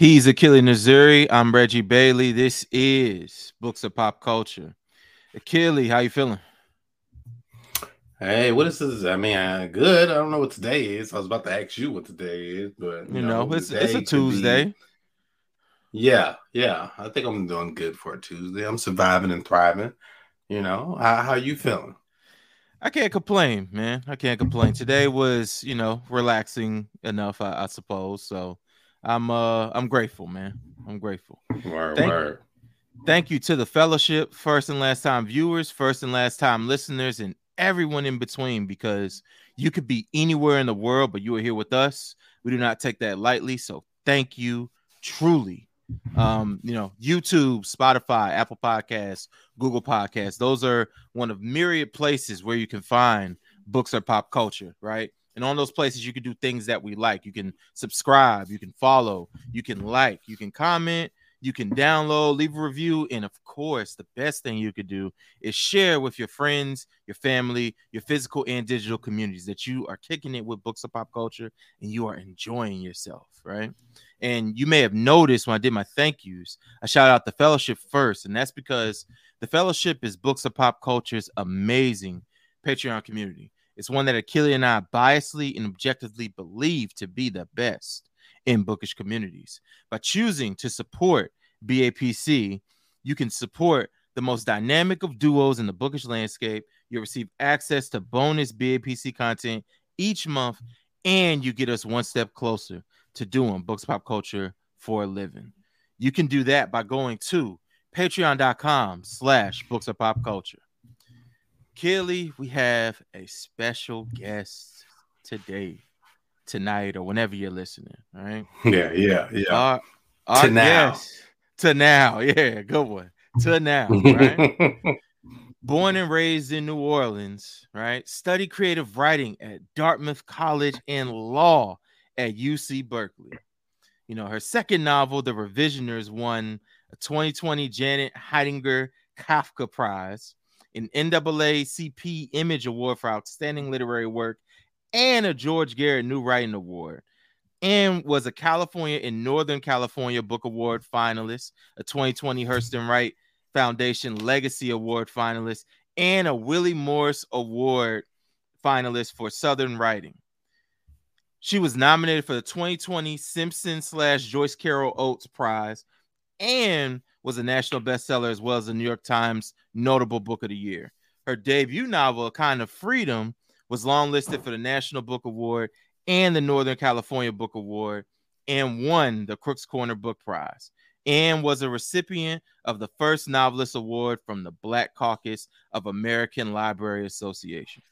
He's Akili Nzuri. I'm Reggie Bailey. This is Books of Pop Culture. Akili, how you feeling? Hey, what is this? I mean, uh, good. I don't know what today is. I was about to ask you what today is, but you, you know, know, it's it's a Tuesday. Be... Yeah, yeah. I think I'm doing good for a Tuesday. I'm surviving and thriving. You know, how how you feeling? I can't complain, man. I can't complain. Today was, you know, relaxing enough, I, I suppose. So I'm uh I'm grateful, man. I'm grateful. Word, thank, word. thank you to the fellowship, first and last time viewers, first and last time listeners, and everyone in between because you could be anywhere in the world, but you are here with us. We do not take that lightly. So thank you truly. Um, you know, YouTube, Spotify, Apple Podcasts, Google Podcasts, those are one of myriad places where you can find books or pop culture, right? And on those places, you can do things that we like. You can subscribe, you can follow, you can like, you can comment, you can download, leave a review, and of course, the best thing you could do is share with your friends, your family, your physical and digital communities that you are kicking it with books of pop culture and you are enjoying yourself, right? And you may have noticed when I did my thank yous, I shout out the fellowship first, and that's because the fellowship is books of pop culture's amazing Patreon community. It's one that Akili and I biasly and objectively believe to be the best in bookish communities. By choosing to support BAPC, you can support the most dynamic of duos in the bookish landscape. You'll receive access to bonus BAPC content each month, and you get us one step closer to doing books pop culture for a living. You can do that by going to patreon.com slash books of pop culture. Kelly, we have a special guest today, tonight, or whenever you're listening. All right. Yeah, yeah, yeah. Our, our to now. to now. Yeah, good one. To now, right? Born and raised in New Orleans, right? Study creative writing at Dartmouth College and law at UC Berkeley. You know, her second novel, The Revisioners, won a 2020 Janet Heidinger Kafka Prize an NAACP Image Award for Outstanding Literary Work, and a George Garrett New Writing Award. And was a California and Northern California Book Award finalist, a 2020 Hurston Wright Foundation Legacy Award finalist, and a Willie Morris Award finalist for Southern Writing. She was nominated for the 2020 Simpson slash Joyce Carol Oates Prize and was a national bestseller as well as the New York Times notable book of the year. Her debut novel, A Kind of Freedom, was longlisted for the National Book Award and the Northern California Book Award and won the Crooks Corner Book Prize and was a recipient of the first novelist award from the Black Caucus of American Library Association.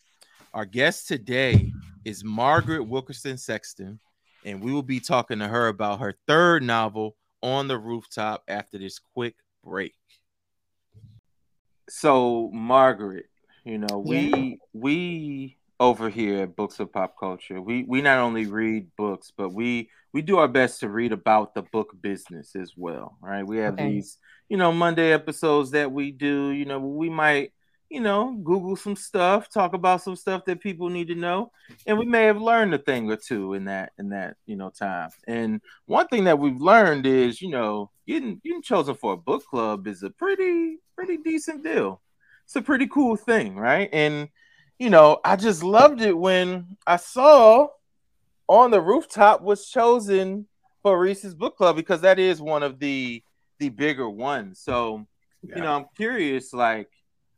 Our guest today is Margaret Wilkerson Sexton, and we will be talking to her about her third novel, on the rooftop after this quick break. So, Margaret, you know, we yeah. we over here at Books of Pop Culture, we we not only read books, but we we do our best to read about the book business as well, right? We have okay. these, you know, Monday episodes that we do, you know, we might you know, Google some stuff, talk about some stuff that people need to know, and we may have learned a thing or two in that in that you know time. And one thing that we've learned is, you know, getting getting chosen for a book club is a pretty pretty decent deal. It's a pretty cool thing, right? And you know, I just loved it when I saw on the rooftop was chosen for Reese's book club because that is one of the the bigger ones. So, yeah. you know, I'm curious, like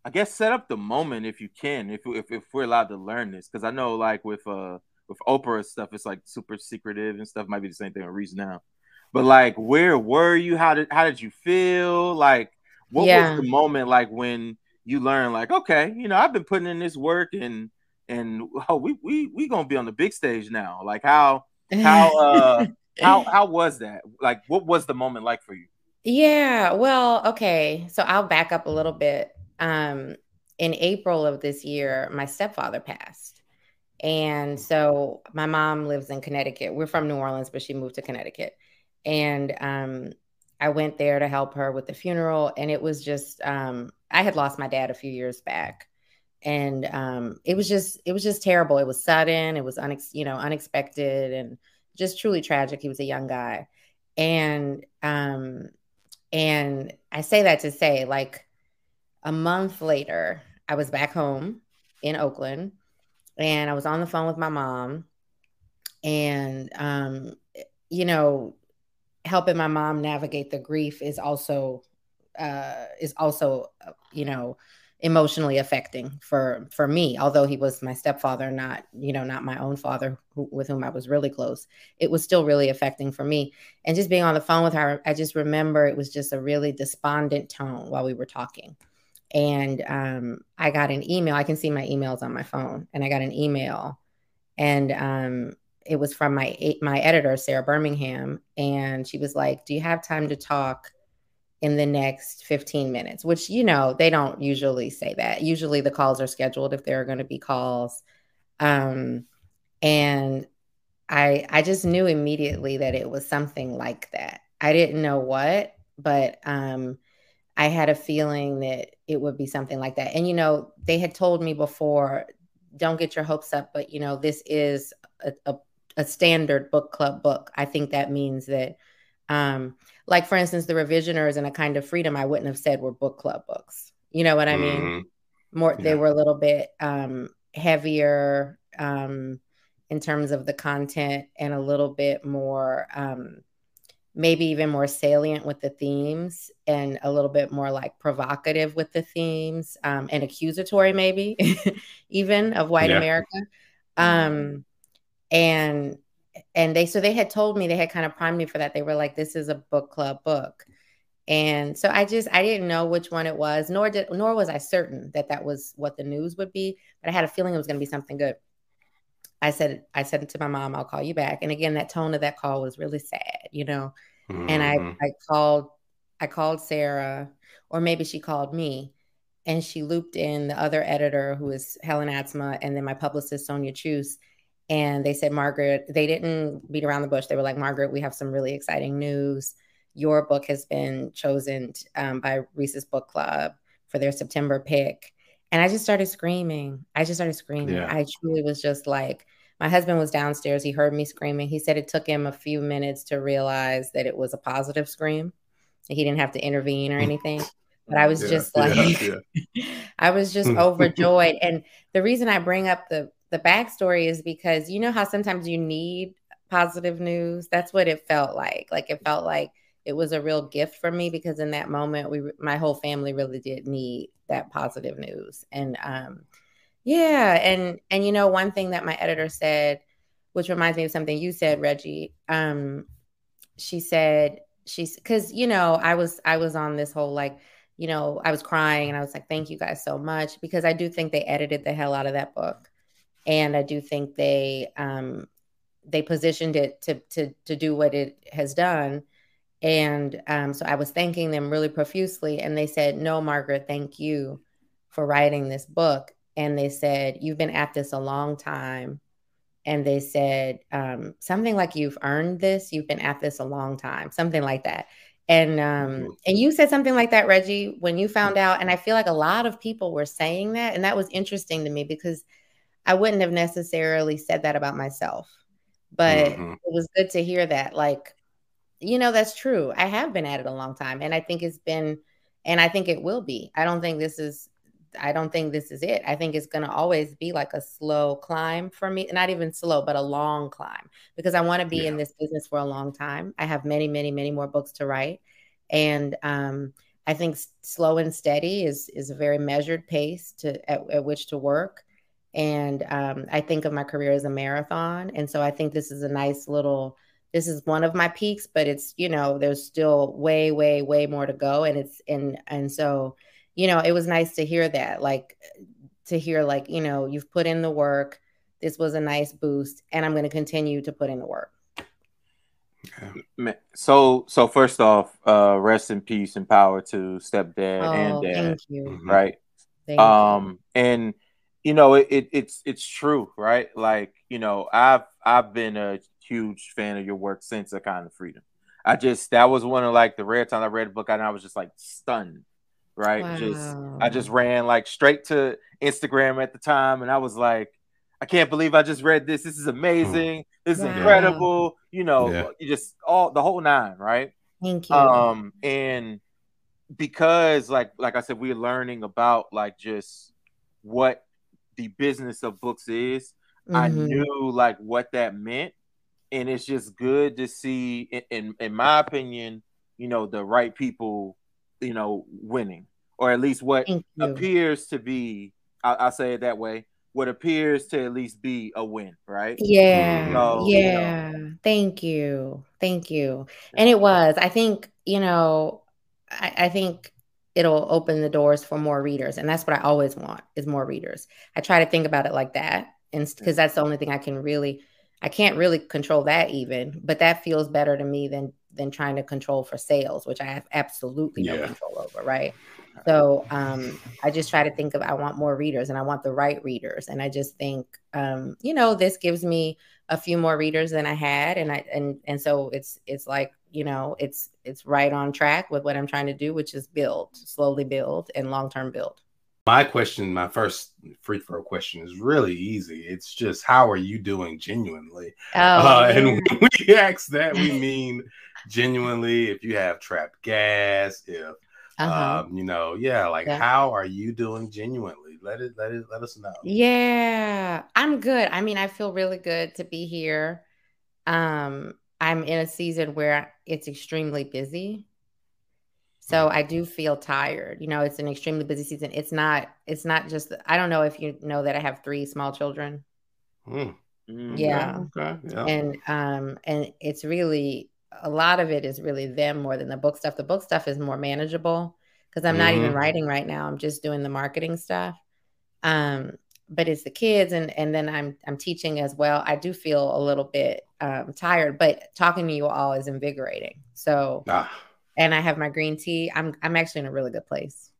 I guess set up the moment if you can, if if, if we're allowed to learn this, because I know like with uh with Oprah stuff, it's like super secretive and stuff. Might be the same thing with Reese now, but like, where were you? How did how did you feel? Like, what yeah. was the moment like when you learned like, okay, you know, I've been putting in this work and and oh, we we we gonna be on the big stage now. Like, how how uh how how was that? Like, what was the moment like for you? Yeah, well, okay. So I'll back up a little bit um, in April of this year, my stepfather passed. And so my mom lives in Connecticut. We're from New Orleans, but she moved to Connecticut. And um, I went there to help her with the funeral. And it was just, um, I had lost my dad a few years back. And um, it was just, it was just terrible. It was sudden. It was, unex- you know, unexpected and just truly tragic. He was a young guy. and um and I say that to say like a month later, I was back home in Oakland and I was on the phone with my mom and um you know helping my mom navigate the grief is also uh is also uh, you know emotionally affecting for for me. Although he was my stepfather not you know not my own father who, with whom i was really close it was still really affecting for me. And just being on the phone with her i just remember it was just a really despondent tone while we were talking and um, i got an email i can see my emails on my phone and i got an email and um, it was from my my editor sara birmingham and she was like do you have time to talk in the next 15 minutes, which, you know, they don't usually say that. Usually the calls are scheduled if there are going to be calls. Um, and I, I just knew immediately that it was something like that. I didn't know what, but um, I had a feeling that it would be something like that. And, you know, they had told me before, don't get your hopes up, but, you know, this is a, a, a standard book club book. I think that means that um, like for instance, the revisioners and a kind of freedom, I wouldn't have said were book club books. You know what I mean? Mm-hmm. More, yeah. they were a little bit um, heavier um, in terms of the content and a little bit more, um, maybe even more salient with the themes and a little bit more like provocative with the themes um, and accusatory, maybe even of white yeah. America. Um, and and they so they had told me they had kind of primed me for that they were like this is a book club book and so i just i didn't know which one it was nor did nor was i certain that that was what the news would be but i had a feeling it was going to be something good i said i said to my mom i'll call you back and again that tone of that call was really sad you know mm-hmm. and i mm-hmm. i called i called sara or maybe she called me and she looped in the other editor who is helen atsma and then my publicist sonia chuse and they said, Margaret, they didn't beat around the bush. They were like, Margaret, we have some really exciting news. Your book has been chosen um, by Reese's Book Club for their September pick. And I just started screaming. I just started screaming. Yeah. I truly was just like, my husband was downstairs. He heard me screaming. He said it took him a few minutes to realize that it was a positive scream. He didn't have to intervene or mm. anything. But I was yeah, just like, yeah, I was just overjoyed. And the reason I bring up the the backstory is because you know how sometimes you need positive news. That's what it felt like. Like it felt like it was a real gift for me because in that moment, we my whole family really did need that positive news. And um, yeah, and and you know one thing that my editor said, which reminds me of something you said, Reggie. Um, she said she's because you know I was I was on this whole like you know I was crying and I was like thank you guys so much because I do think they edited the hell out of that book and I do think they um, they positioned it to to to do what it has done. And um, so I was thanking them really profusely, and they said, "No, Margaret, thank you for writing this book." And they said, "You've been at this a long time." And they said um, something like, "You've earned this. You've been at this a long time." Something like that. And um, mm-hmm. and you said something like that, Reggie, when you found out. And I feel like a lot of people were saying that, and that was interesting to me because I wouldn't have necessarily said that about myself. But mm-hmm. it was good to hear that. Like, you know, that's true. I have been at it a long time. And I think it's been, and I think it will be. I don't think this is, I don't think this is it. I think it's going to always be like a slow climb for me. Not even slow, but a long climb because I want to be yeah. in this business for a long time. I have many, many, many more books to write. And, um, I think slow and steady is is a very measured pace to at, at which to work. And um, I think of my career as a marathon. And so I think this is a nice little, this is one of my peaks, but it's, you know, there's still way, way, way more to go. And it's, and, and so, you know, it was nice to hear that, like, to hear, like, you know, you've put in the work. This was a nice boost, and I'm going to continue to put in the work. So, so first off, uh, rest in peace and power to stepdad oh, and dad. Thank you. Mm-hmm. Right. Thank um, you. and you know it, it, it's it's true right like you know i've i've been a huge fan of your work since a kind of freedom i just that was one of like the rare times i read a book and i was just like stunned right wow. just i just ran like straight to instagram at the time and i was like I can't believe I just read this. This is amazing. This is Wow. incredible. You know, Yeah. you just all the whole nine, right? Thank you. Um, and because like like I said, we're learning about like just what the business of books is. I Mhm. knew like what that meant, and it's just good to see, in, in my opinion, you know, the right people, you know, winning, or at least what appears to be. I, I'll say it that way. What appears to at least be a win, right? Yeah. So, you know. yeah. Thank you. Thank you. And it was. I think, you know, I, I think it'll open the doors for more readers. And that's what I always want is more readers. I try to think about it like that. And because that's the only thing I can really I can't really control that even, but that feels better to me than than trying to control for sales, which I have absolutely no Yeah. control over, right? So um, I just try to think of I want more readers and I want the right readers, and I just think um, you know this gives me a few more readers than I had, and I and and so it's it's like you know it's it's right on track with what I'm trying to do, which is build slowly build and long term build. My question, my first free throw question is really easy. It's just how are you doing genuinely? Oh, uh, and when we ask that, we mean genuinely if you have trapped gas, if uh-huh. um, you know, yeah, like Yeah. how are you doing genuinely? Let it let it let us know. Yeah, I'm good. I mean, I feel really good to be here. Um, I'm in a season where it's extremely busy. So I do feel tired. You know, it's an extremely busy season. It's not it's not just I don't know if you know that I have three small children. Hmm, Mhm. Yeah. Okay. Yeah. And um and it's really a lot of it is really them more than the book stuff. The book stuff is more manageable because I'm not even Mhm. writing right now. I'm just doing the marketing stuff. Um, but it's the kids and and then I'm I'm teaching as well. I do feel a little bit um tired, but talking to you all is invigorating. So ah, and I have my green tea. I'm I'm actually in a really good place.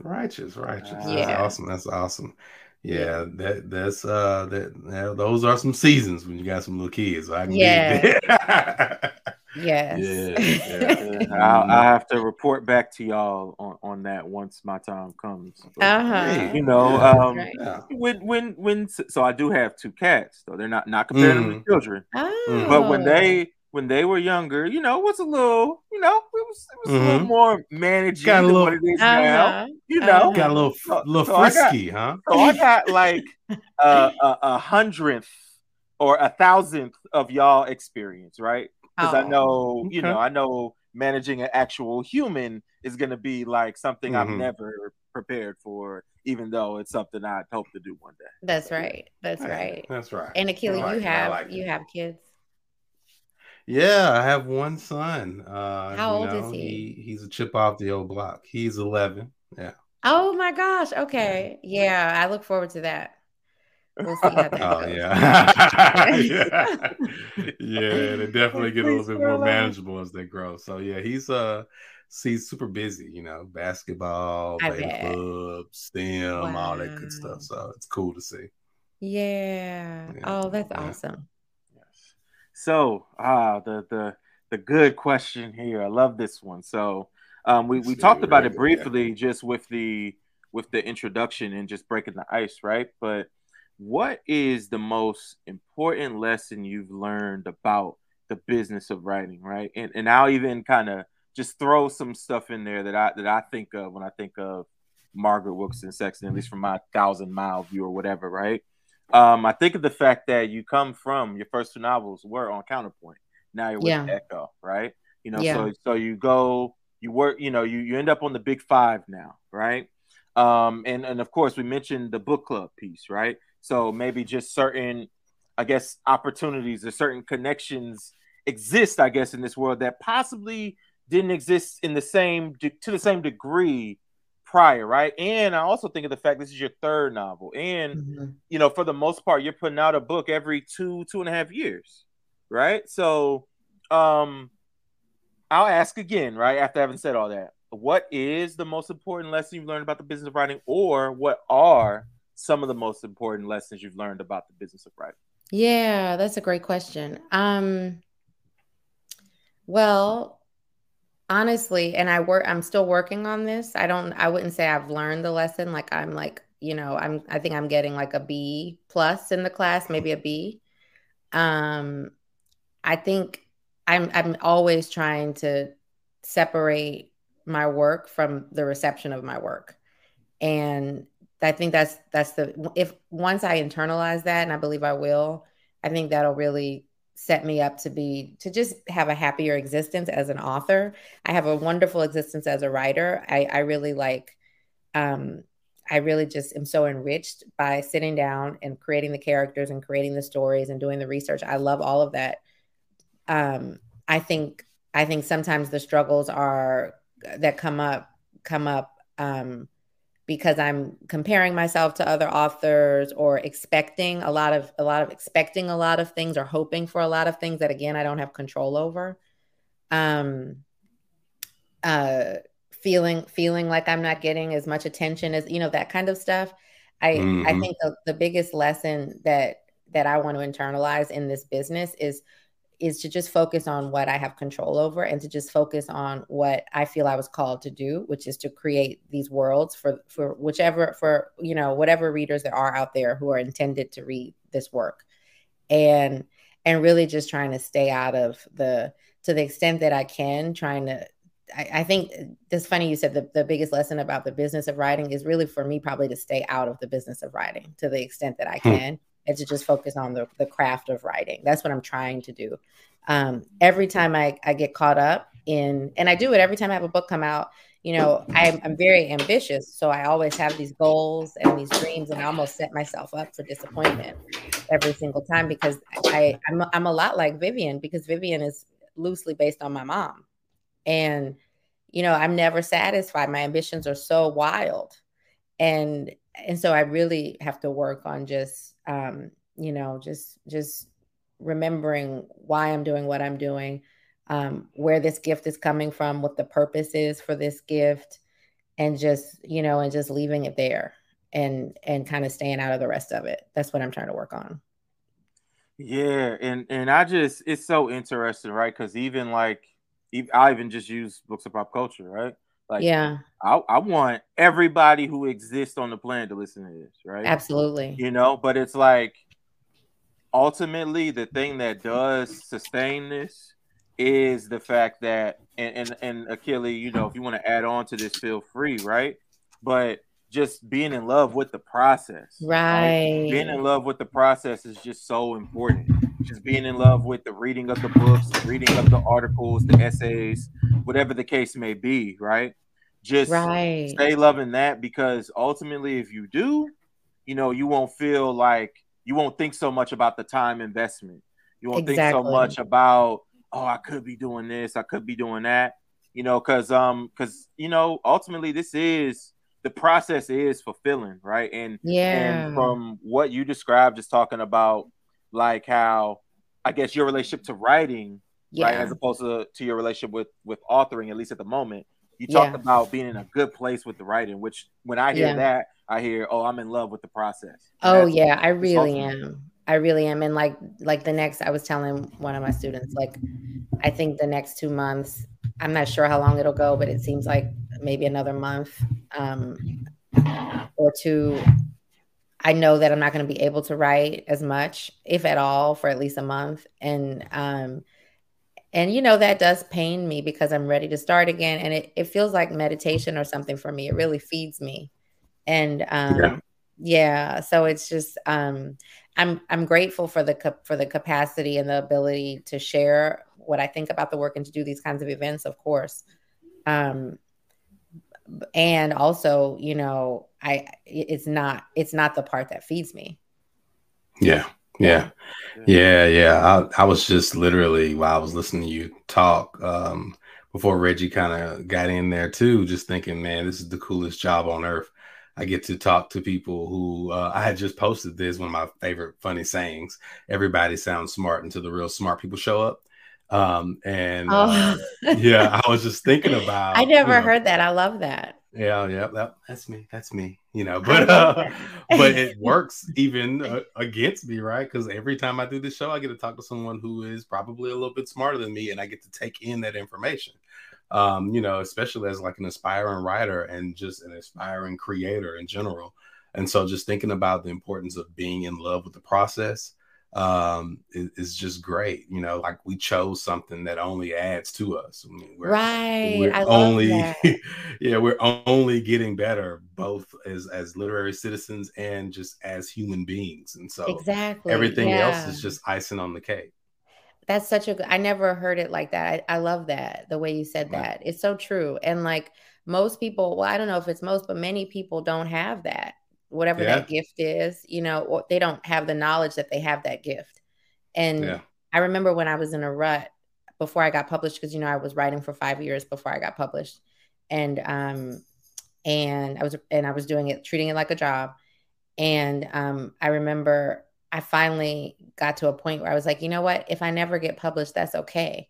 righteous, righteous. That's Yeah. awesome. That's awesome. Yeah, Yeah. that that's uh that yeah, those are some seasons when you got some little kids. I can Yeah. Yes. Yeah, yeah. Yeah, I'll, I'll have to report back to y'all on, on that once my time comes. But, uh-huh. You know, Yeah. um, Right. yeah. when when when so I do have two cats though they're not not compared them to children, Oh. but when they when they were younger, you know, it was a little, you know, it was it was a little Mhm. more managing Got a than little- what it is uh-huh. You know, Got a little So- little so I got- frisky, huh? so I got like a, a, a hundredth or a thousandth of y'all experience, right? Because I Oh. know, you know, I know managing an actual human is going to be like something I've Mhm. never prepared for, even though it's something I'd hope to do one day. That's right. That's right. That's right. And Akili, I you have like you have kids. Yeah, I have one son. Uh, How old is know, he? He's a chip off the old block. He's eleven. Yeah. Oh my gosh. Okay. Yeah, I look forward to that. We'll see how that Oh goes. yeah. yeah. Yeah, they definitely get a little bit more manageable as they grow. So yeah, he's uh he's super busy, you know, basketball, club, STEM, all that good stuff. So it's cool to see. Yeah. Yeah, Oh, that's yeah. awesome. So, ah, the the the good question here. I love this one. So, um, we, we talked about it very good, yeah. briefly just with the with the introduction and just breaking the ice, right? But what is the most important lesson you've learned about the business of writing, right? And and I'll even kind of just throw some stuff in there that I that I think of when I think of Margaret Wilson Sexton, at least from my thousand mile view or whatever, right? Um, I think of the fact that you come from your first two novels were on Counterpoint. Now you're with Yeah. Ecco, right? You know, Yeah. so so you go, you work, you know, you you end up on the big five now, right? Um, and and of course we mentioned the book club piece, right? So maybe just certain, I guess, opportunities or certain connections exist, I guess, in this world that possibly didn't exist in the same to the same degree prior, right? And I also think of the fact this is your third novel, and Mhm. you know, for the most part, you're putting out a book every two, two and a half years, right? So, um, I'll ask again, right after having said all that, what is the most important lesson you've learned about the business of writing, or what are some of the most important lessons you've learned about the business of writing? Yeah, that's a great question. Um, well, honestly, and I work, I'm still working on this. I don't, I wouldn't say I've learned the lesson. Like I'm like you know, I'm I think I'm getting like a B plus in the class, maybe a B. Um, I think I'm I'm always trying to separate my work from the reception of my work. And I think that's that's the if once I internalize that and I believe I will, I think that'll really set me up to be to just have a happier existence as an author. I have a wonderful existence as a writer. I, I really like um I really just am so enriched by sitting down and creating the characters and creating the stories and doing the research. I love all of that. Um, I think I think sometimes the struggles are that come up come up um, because I'm comparing myself to other authors or expecting a lot of a lot of expecting a lot of things or hoping for a lot of things that again I don't have control over. Um, uh, feeling feeling like I'm not getting as much attention as you know that kind of stuff. I mm-hmm. I think the, the biggest lesson that that I want to internalize in this business is is to just focus on what I have control over and to just focus on what I feel I was called to do, which is to create these worlds for for whichever for you know whatever readers there are out there who are intended to read this work. And and really just trying to stay out of the to the extent that I can, trying to I, I think it's funny you said the, the biggest lesson about the business of writing is really for me probably to stay out of the business of writing to the extent that I hmm. And to just focus on the, the craft of writing. That's what I'm trying to do. Um, every time I, I get caught up in, and I do it every time I have a book come out, you know, I'm, I'm very ambitious. So I always have these goals and these dreams, and I almost set myself up for disappointment every single time because I, I'm, I'm a lot like Vivian because Vivian is loosely based on my mom. And, you know, I'm never satisfied. My ambitions are so wild. And, and so I really have to work on just um, you know, just just remembering why I'm doing what I'm doing, um, where this gift is coming from, what the purpose is for this gift, and just you know, and just leaving it there and and kind of staying out of the rest of it. That's what I'm trying to work on. Yeah, and and I just it's so interesting, right? Because even like I even just use books of pop culture, right? Like, yeah, I, I want everybody who exists on the planet to listen to this, right? Absolutely. You know, but it's like ultimately the thing that does sustain this is the fact that and and, and Akili, you know, if you want to add on to this, feel free, right? But just being in love with the process. Right. Like, being in love with the process is just so important. Just being in love with the reading of the books, the reading of the articles, the essays, whatever the case may be, right? Just right. stay loving that because ultimately, if you do, you know, you won't feel like you won't think so much about the time investment. You won't exactly. think so much about, oh, I could be doing this, I could be doing that, you know, because um, because you know, ultimately, this is the process is fulfilling, right? And yeah, and from what you described, just talking about like how I guess your relationship to writing, yeah. right, as opposed to, to your relationship with with authoring, at least at the moment. You talked yeah. about being in a good place with the writing, which when I hear yeah. that, I hear, oh, I'm in love with the process. And oh yeah, I really am. I really am. And like like the next, I was telling one of my students, like I think the next two months, I'm not sure how long it'll go, but it seems like maybe another month um, or two. I know that I'm not going to be able to write as much, if at all, for at least a month. And um, and you know that does pain me because I'm ready to start again, and it, it feels like meditation or something for me. It really feeds me, and um, yeah. yeah. So it's just um, I'm I'm grateful for the for the capacity and the ability to share what I think about the work and to do these kinds of events, of course. Um, and also, you know, I it's not it's not the part that feeds me. Yeah. Yeah. Yeah, yeah. I, I was just literally while I was listening to you talk, um, before Reggie kind of got in there too, just thinking, man, this is the coolest job on earth. I get to talk to people who uh, I had just posted this one of my favorite funny sayings. Everybody sounds smart until the real smart people show up. Um, and oh. uh, yeah, I was just thinking about. I never you know, heard that. I love that. Yeah, yeah, that, that's me. That's me. You know, but uh, but it works even uh, against me, right? Because every time I do this show, I get to talk to someone who is probably a little bit smarter than me, and I get to take in that information. Um, you know, especially as like an aspiring writer and just an aspiring creator in general. And so just thinking about the importance of being in love with the process um is, is, just great you know like we chose something that only adds to us I mean, we're, right we're only yeah we're only getting better both as as literary citizens and just as human beings and so exactly everything yeah. else is just icing on the cake that's such a good i never heard it like that i, I love that the way you said right. that it's so true and like most people well i don't know if it's most but many people don't have that whatever yeah. that gift is, you know, or they don't have the knowledge that they have that gift. And yeah. I remember when I was in a rut before I got published, because you know I was writing for five years before I got published, and um, and I was and I was doing it, treating it like a job, and um, I remember I finally got to a point where I was like, you know what, if I never get published, that's okay,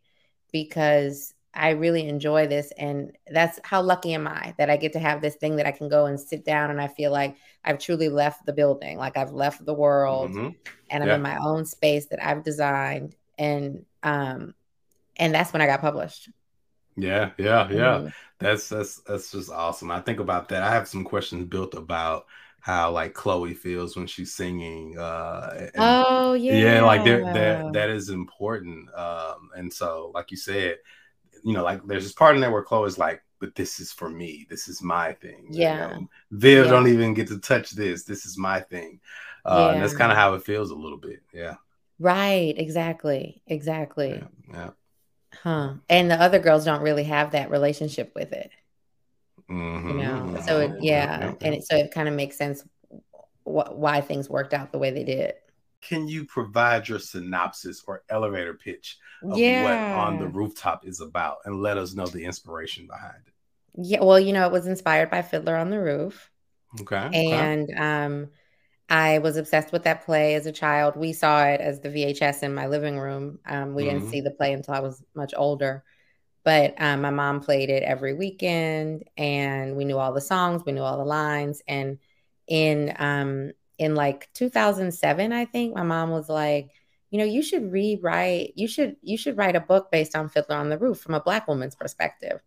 because I really enjoy this. And that's how lucky am I that I get to have this thing that I can go and sit down and I feel like I've truly left the building, like I've left the world mm-hmm. and I'm yeah. in my own space that I've designed. And um and that's when I got published. Yeah, yeah, yeah. Mm-hmm. That's that's that's just awesome. I think about that. I have some questions built about how like Chloe feels when she's singing. Uh, oh yeah, yeah, like that that is important. Um, and so, like you said, you know, like there's this part in there where Chloe's like, but this is for me. This is my thing. Yeah. You know? Viv yeah. don't even get to touch this. This is my thing. Uh, yeah. And that's kind of how it feels a little bit. Yeah. Right. Exactly. Exactly. Yeah. yeah. Huh. And the other girls don't really have that relationship with it. Mm-hmm. You know, so it, yeah. And it, so it kind of makes sense wh- why things worked out the way they did can you provide your synopsis or elevator pitch of yeah. what on the rooftop is about and let us know the inspiration behind it yeah well you know it was inspired by fiddler on the roof okay and okay. um i was obsessed with that play as a child we saw it as the vhs in my living room um, we mm-hmm. didn't see the play until i was much older but um, my mom played it every weekend and we knew all the songs we knew all the lines and in um in like 2007 i think my mom was like you know you should rewrite you should you should write a book based on fiddler on the roof from a black woman's perspective.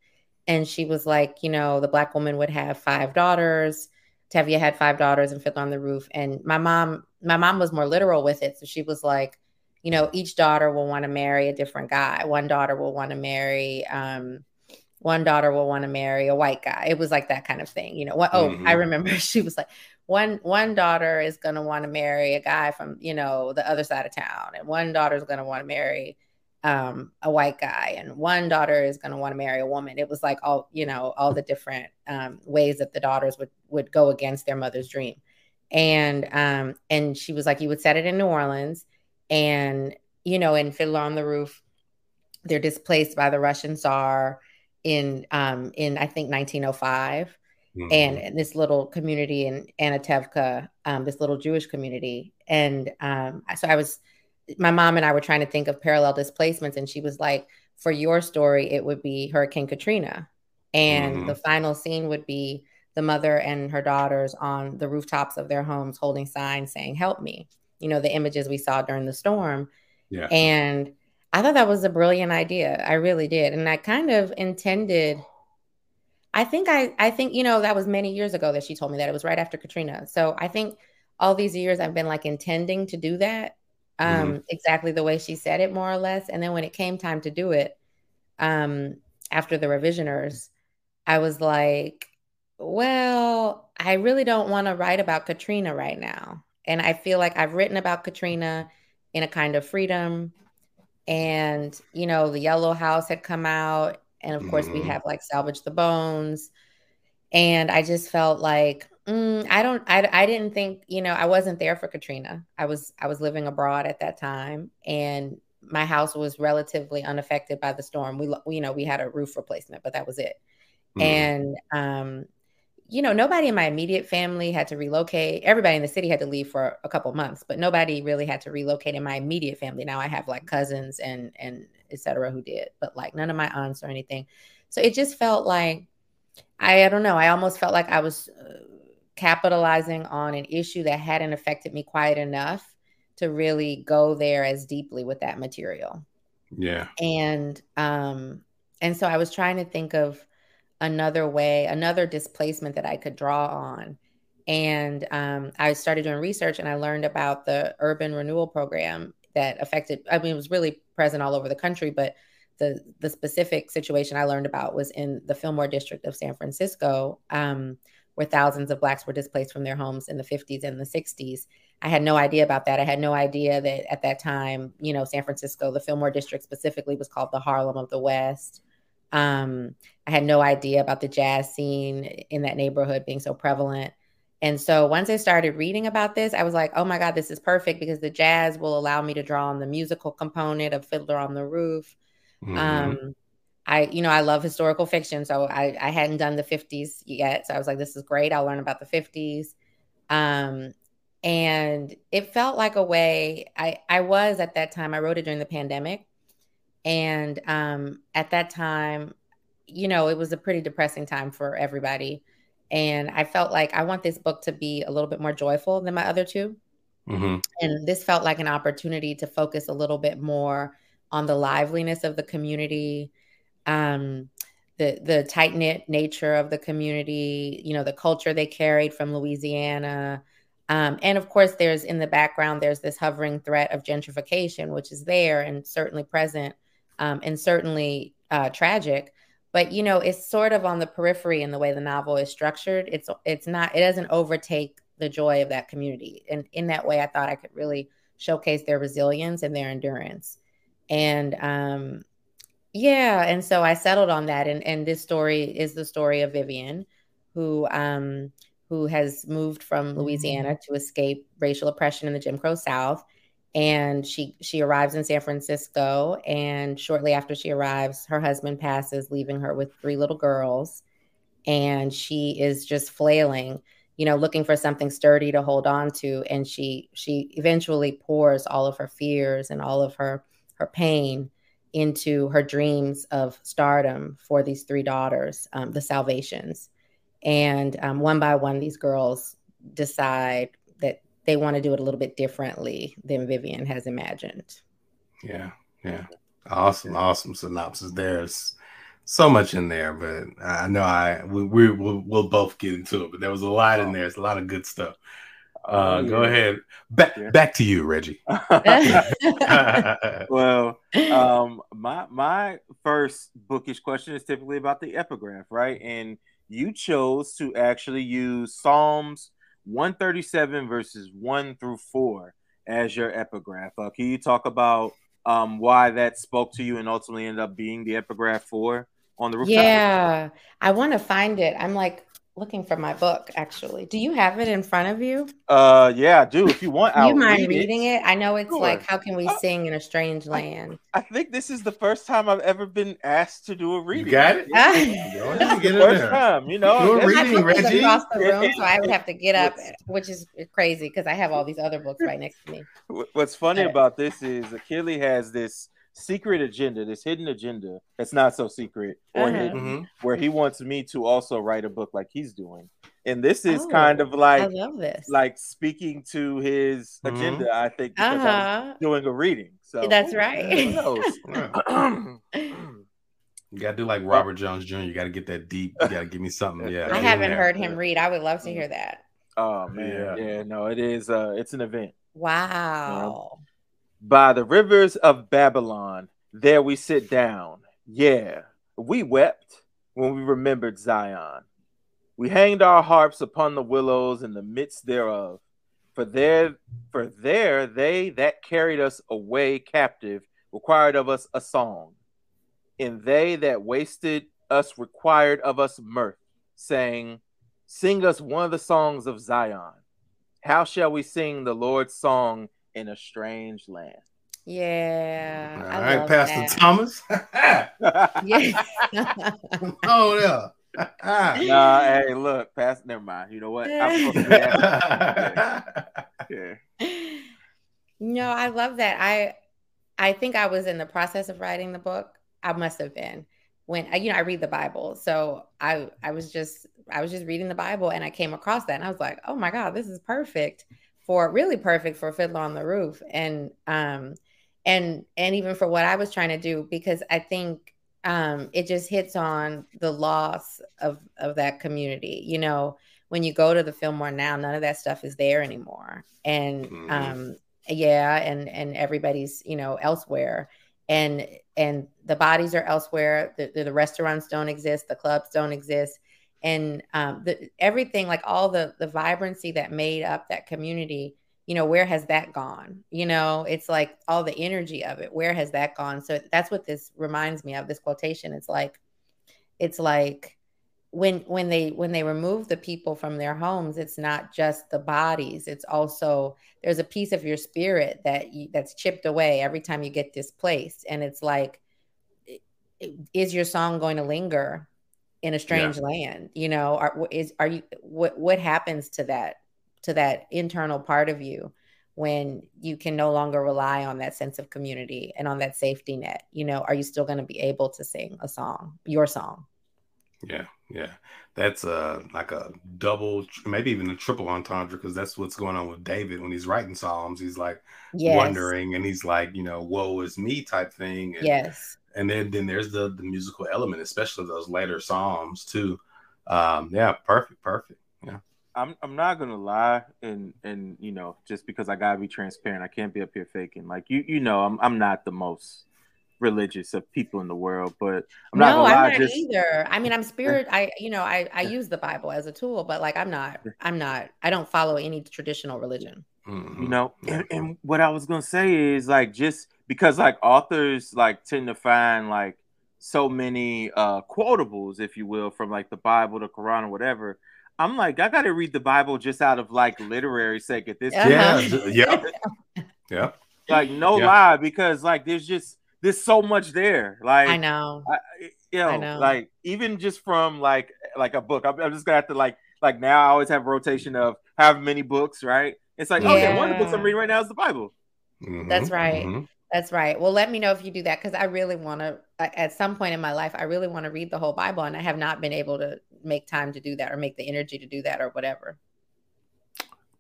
And she was like you know the black woman would have five daughters. Tevye had five daughters and fiddler on the roof. And my mom my mom was more literal with it. So she was like you know each daughter will want to marry a different guy. One daughter will want to marry um one daughter will want to marry a white guy. It was like that kind of thing, you know. What, oh, mm-hmm. I remember she was like, one one daughter is going to want to marry a guy from you know the other side of town and one daughter is going to want to marry um, a white guy and one daughter is going to want to marry a woman it was like all you know all the different um, ways that the daughters would would go against their mother's dream and um and she was like you would set it in new orleans and you know in fiddler on the roof they're displaced by the russian tsar in um in i think 1905 mm-hmm. and this little community in Anatevka, um, this little Jewish community. And um, so I was, my mom and I were trying to think of parallel displacements, and she was like, for your story, it would be Hurricane Katrina. And mm-hmm. the final scene would be the mother and her daughters on the rooftops of their homes holding signs saying, Help me. You know, the images we saw during the storm. Yeah. And I thought that was a brilliant idea. I really did. And I kind of intended I think I I think you know that was many years ago that she told me that it was right after Katrina. So I think all these years I've been like intending to do that um mm-hmm. exactly the way she said it more or less and then when it came time to do it um after the revisioners I was like well I really don't want to write about Katrina right now. And I feel like I've written about Katrina in a kind of freedom and you know the yellow house had come out and of course, mm-hmm. we have like salvage the bones. And I just felt like mm, I don't, I, I didn't think, you know, I wasn't there for Katrina. I was, I was living abroad at that time, and my house was relatively unaffected by the storm. We, you know, we had a roof replacement, but that was it. Mm-hmm. And um, you know, nobody in my immediate family had to relocate. Everybody in the city had to leave for a couple months, but nobody really had to relocate in my immediate family. Now I have like cousins and and etc. who did, but like none of my aunts or anything. So it just felt like I, I don't know. I almost felt like I was uh, capitalizing on an issue that hadn't affected me quite enough to really go there as deeply with that material. Yeah. And um and so I was trying to think of another way, another displacement that I could draw on. And um, I started doing research and I learned about the urban renewal program that affected, I mean, it was really present all over the country, but the, the specific situation I learned about was in the Fillmore district of San Francisco, um, where thousands of Blacks were displaced from their homes in the 50s and the 60s. I had no idea about that. I had no idea that at that time, you know, San Francisco, the Fillmore district specifically was called the Harlem of the West. Um, I had no idea about the jazz scene in that neighborhood being so prevalent. And so once I started reading about this, I was like, oh my God, this is perfect because the jazz will allow me to draw on the musical component of Fiddler on the Roof. Mm-hmm. Um, I, you know, I love historical fiction. So I, I hadn't done the 50s yet. So I was like, this is great. I'll learn about the 50s. Um, and it felt like a way I, I was at that time, I wrote it during the pandemic. And um, at that time, you know, it was a pretty depressing time for everybody. And I felt like I want this book to be a little bit more joyful than my other 2 mm-hmm. And this felt like an opportunity to focus a little bit more on the liveliness of the community, um, the the tight knit nature of the community, you know, the culture they carried from Louisiana. Um, and of course, there's in the background, there's this hovering threat of gentrification, which is there and certainly present um, and certainly uh, tragic but you know it's sort of on the periphery in the way the novel is structured. It's it's not it doesn't overtake the joy of that community. And in that way i thought i could really showcase their resilience and their endurance. And um yeah and so i settled on that. And and this story is the story of vivian who um who has moved from louisiana to escape racial oppression in the jim crow south and she she arrives in San Francisco and shortly after she arrives her husband passes leaving her with three little girls. And she is just flailing you know looking for something sturdy to hold on to. And she she eventually pours all of her fears and all of her her pain into her dreams of stardom for these three daughters um, the salvations. And um, one by one these girls decide they want to do it a little bit differently than Vivian has imagined. Yeah, yeah. Awesome, awesome synopsis. There's so much in there, but I know I we, we will we'll both get into it. But there was a lot in there. It's a lot of good stuff. Uh, Go ahead. Back yeah. back to you, Reggie. well, um, my my first bookish question is typically about the epigraph, right? And you chose to actually use Psalms 137 verses 1 through 4 as your epigraph. Uh, can you talk about um, why that spoke to you and ultimately ended up being the epigraph for on the rooftop? Yeah, I want to find it. I'm like, looking for my book actually. Do you have it in front of you? Uh yeah, I do. If you want, do you mind read reading it. it. I know it's sure. like how can we uh, sing in a strange land? I, I, think this is the first time I've ever been asked to do a reading. You got it? get it first there. time, you know. Do reading, Reggie. Across the room, so I would have to get up, which is crazy because I have all these other books right next to me. What's funny about this is Akili has this secret agenda, this hidden agenda that's not so secret or uh-huh. hidden, mm-hmm. where he wants me to also write a book like he's doing. And this is oh, kind of like I love this. like speaking to his mm-hmm. agenda, I think, because uh-huh. I'm doing a reading. So that's right. you gotta do like Robert Jones Jr. You gotta get that deep. You gotta give me something. Yeah. I haven't heard him read. I would love to hear that. Oh man, yeah, yeah no, it is uh it's an event. Wow. By the rivers of Babylon, there we sit down. Yeah, we wept when we remembered Zion. We hanged our harps upon the willows in the midst thereof. For there, for there they that carried us away captive required of us a song, and they that wasted us required of us mirth, saying, Sing us one of the songs of Zion. How shall we sing the Lord's song in a strange land. Yeah. All I right, Pastor that. Thomas. yeah. oh yeah. nah, hey, look, Pastor. Never mind. You know what? I'm Yeah. yeah. No, I love that. I I think I was in the process of writing the book. I must have been when you know I read the Bible. So I I was just I was just reading the Bible and I came across that and I was like, oh my God, this is perfect for really perfect for Fiddler on the Roof and um and and even for what I was trying to do because I think um it just hits on the loss of of that community. You know, when you go to the Fillmore now, none of that stuff is there anymore. And Mhm. um, yeah, and and everybody's you know elsewhere, and and the bodies are elsewhere. The, the, the restaurants don't exist. The clubs don't exist. And um, the, everything, like all the the vibrancy that made up that community, you know, where has that gone? You know, it's like all the energy of it. Where has that gone? So that's what this reminds me of. This quotation. It's like, it's like when when they when they remove the people from their homes it's not just the bodies it's also there's a piece of your spirit that you, that's chipped away every time you get displaced and it's like is your song going to linger in a strange land you know are is are you what what happens to that to that internal part of you when you can no longer rely on that sense of community and on that safety net you know are you still going to be able to sing a song your song Yeah, yeah. That's uh like a double, maybe even a triple entendre because that's what's going on with David when he's writing psalms. He's like yes wondering, and he's like, you know, "Woe is me" type thing. And, yes and then then there's the the musical element, especially those later psalms too. Um, yeah, perfect, perfect. Yeah, I'm I'm not gonna lie, and and you know, just because I gotta be transparent, I can't be up here faking. Like you, you know, I'm I'm not the most religious of people in the world, but I'm not no, gonna lie. I'm not just either. I mean, I'm spirit. I, you know, I, I use the Bible as a tool, but like, I'm not, I'm not, I don't follow any traditional religion. Mhm. you know, and, and what I was gonna say is like just because like authors like tend to find like so many uh quotables, if you will, from like the Bible, the Quran, or whatever. I'm like, I gotta read the Bible just out of like literary sake at this point. yeah, Uh-huh. j- yep, yep. Like, no Yeah. lie, because like there's just there's so much there. Like I know. I, you know, I know. like even just from like like a book, I'm, I'm just gonna have to like like now I always have rotation of have many books, right? It's like, oh yeah, one of the books I'm reading right now is the Bible. Mhm, That's right. mhm. That's right. Well, let me know if you do that because I really want to. At some point in my life, I really want to read the whole Bible, and I have not been able to make time to do that or make the energy to do that or whatever.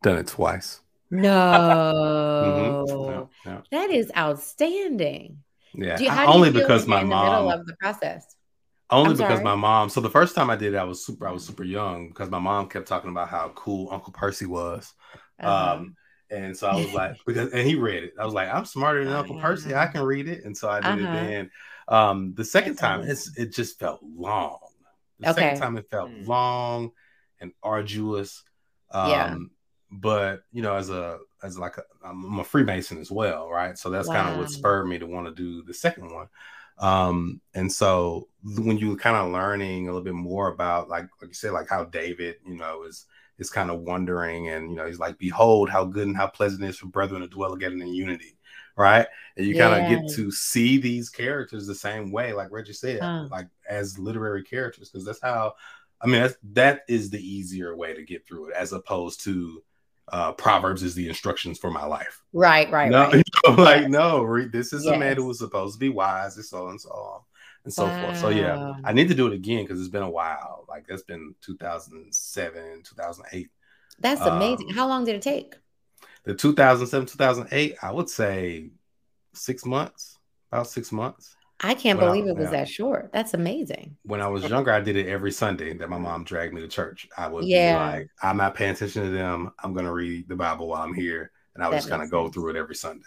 Done it twice. No, Mhm. Yeah, yeah. that is outstanding. Yeah, you, only because my the mom, of the process? only I'm because sorry. my mom. So the first time I did it, I was super, I was super young because my mom kept talking about how cool Uncle Percy was. Uh-huh. Um, and so I was like, because and he read it. I was like, I'm smarter than Oh, Uncle yeah. Percy. I can read it. And so I did Uh-huh. it then. Um, the second time, it's it just felt long. The Okay. second time it felt Mm. long and arduous. Um, Yeah. but you know, as a as like a, I'm a Freemason as well, right? So that's kind of what spurred me to want to do the second one. Um, and so when you were kind of learning a little bit more about like like you said, like how David, you know, is is kind of wondering and you know, he's like, Behold how good and how pleasant it is for brethren to dwell together in unity, right? And you kind of get to see these characters the same way, like Reggie said, Huh. like as literary characters, because that's how I mean that's that is the easier way to get through it as opposed to uh Proverbs is the instructions for my life. Right, right, no, right. you know, like no, read this is a man who was supposed to be wise, and so and so on and so forth. So yeah, I need to do it again because it's been a while. Like that's been 2007, 2008. That's amazing. Um, How long did it take? The 2007, 2008, I would say six months, about six months. I can't well, believe it was yeah. that short. That's amazing. When I was younger, I did it every Sunday that my mom dragged me to church. I would Yeah. be like, I'm not paying attention to them. I'm gonna read the Bible while I'm here. And I would That just kind of go sense. through it every Sunday.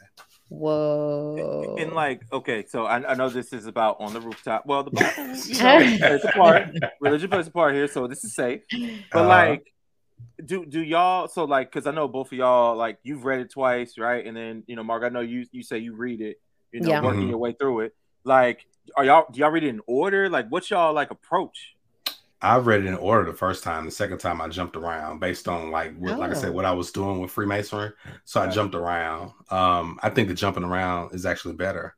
Whoa. And like, okay, so I, I know this is about on the rooftop. Well, the Bible, plays a part. Religion plays a part here, so this is safe. But Uh-huh. like, do do y'all? So like, because I know both of y'all like you've read it twice, right? And then you know, Mark, I know you you say you read it, you know, Yeah. working Mhm. your way through it. Like, are y'all do y'all read it in order? Like, what's y'all like approach? I read it in order the first time. The second time I jumped around based on like what, like I said, Oh. what I was doing with Freemasonry. So I jumped around. Um, I think the jumping around is actually better.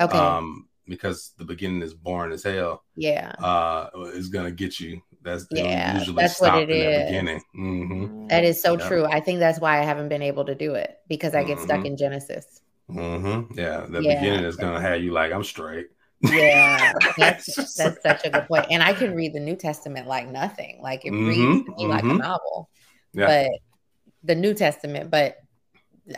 okay. Um, because the beginning is boring as hell. yeah. Uh, is gonna get you. That's Yeah, usually that's what it is. beginning. hmm That is so Yeah. true. I think that's why I haven't been able to do it because I get stuck Mhm. in Genesis. hmm Yeah, the Yeah. beginning is gonna have you like I'm straight. Yeah, that's that's like- such a good point. And I can read the New Testament like nothing. Like it Mhm, reads to me like a mhm. novel. Yeah. But the New Testament, but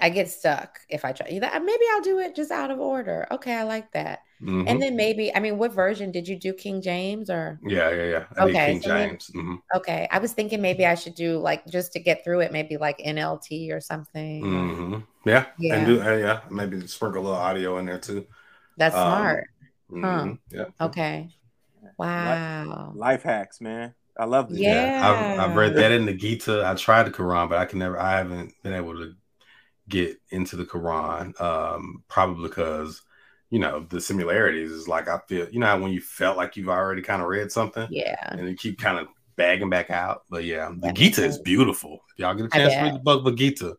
I get stuck if I try. Maybe I'll do it just out of order. Okay, I like that. Mm-hmm. And then maybe, I mean, what version did you do? King James or? Yeah, yeah, yeah. I okay, King so James. Maybe, mm-hmm. Okay, I was thinking maybe I should do like just to get through it, maybe like NLT or something. Mm-hmm. Yeah, yeah, and do uh, yeah, maybe sprinkle a little audio in there too. That's um, smart. Huh. Mm-hmm. Yeah. Okay. Wow. Life, life, hacks, man. I love this. Yeah, yeah I've, I've, read that in the Gita. I tried the Quran, but I can never. I haven't been able to get into the Quran. Um, probably because you know the similarities is like I feel. You know when you felt like you've already kind of read something. Yeah. And you keep kind of bagging back out. But yeah, the Gita is beautiful. If y'all get a chance to read the Bhagavad Gita,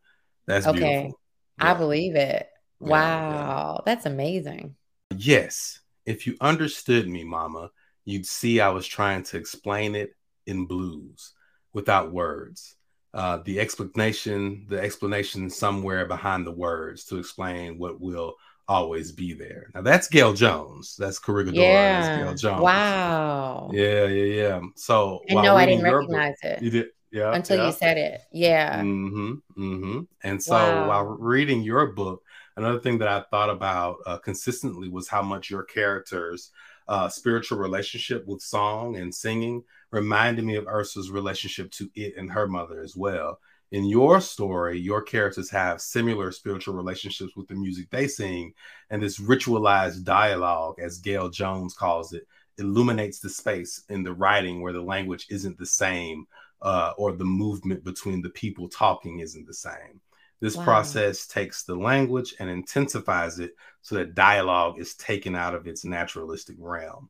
that's okay. beautiful. Yeah. I believe it. Wow, yeah. that's amazing. Yes, if you understood me, Mama, you'd see I was trying to explain it in blues without words. Uh, the explanation, the explanation somewhere behind the words to explain what will always be there. Now that's Gayl Jones. That's Corregidora. Yeah. That's Gayl Jones. Wow. Yeah, yeah, yeah. So and no, I didn't recognize book, it. You did, yeah. Until yeah. you said it. Yeah. Mm-hmm. Mm-hmm. And so wow. while reading your book, another thing that I thought about uh, consistently was how much your characters uh, spiritual relationship with song and singing reminded me of Ursula's relationship to it and her mother as well. In your story, your characters have similar spiritual relationships with the music they sing, and this ritualized dialogue, as Gayl Jones calls it, illuminates the space in the writing where the language isn't the same uh, or the movement between the people talking isn't the same. This wow. process takes the language and intensifies it so that dialogue is taken out of its naturalistic realm.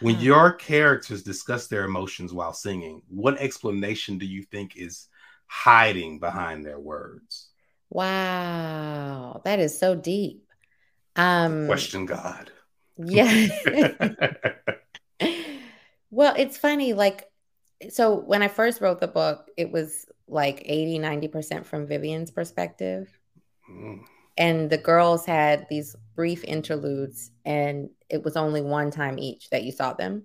When huh. your characters discuss their emotions while singing, what explanation do you think is hiding behind their words? Wow, that is so deep. Um question God. Yeah. well, it's funny like so when I first wrote the book, it was like 80, 90% from Vivian's perspective. Mm. And the girls had these brief interludes, and it was only one time each that you saw them.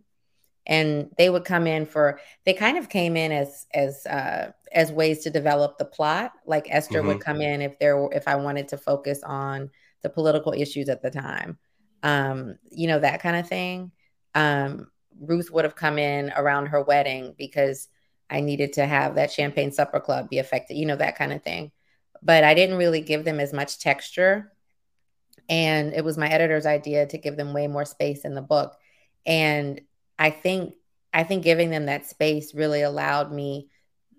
And they would come in for they kind of came in as as uh as ways to develop the plot. Like Esther mm-hmm. would come in if there were if I wanted to focus on the political issues at the time. Um, you know, that kind of thing. Um, Ruth would have come in around her wedding because I needed to have that champagne supper club be affected, you know, that kind of thing. But I didn't really give them as much texture. And it was my editor's idea to give them way more space in the book. And I think I think giving them that space really allowed me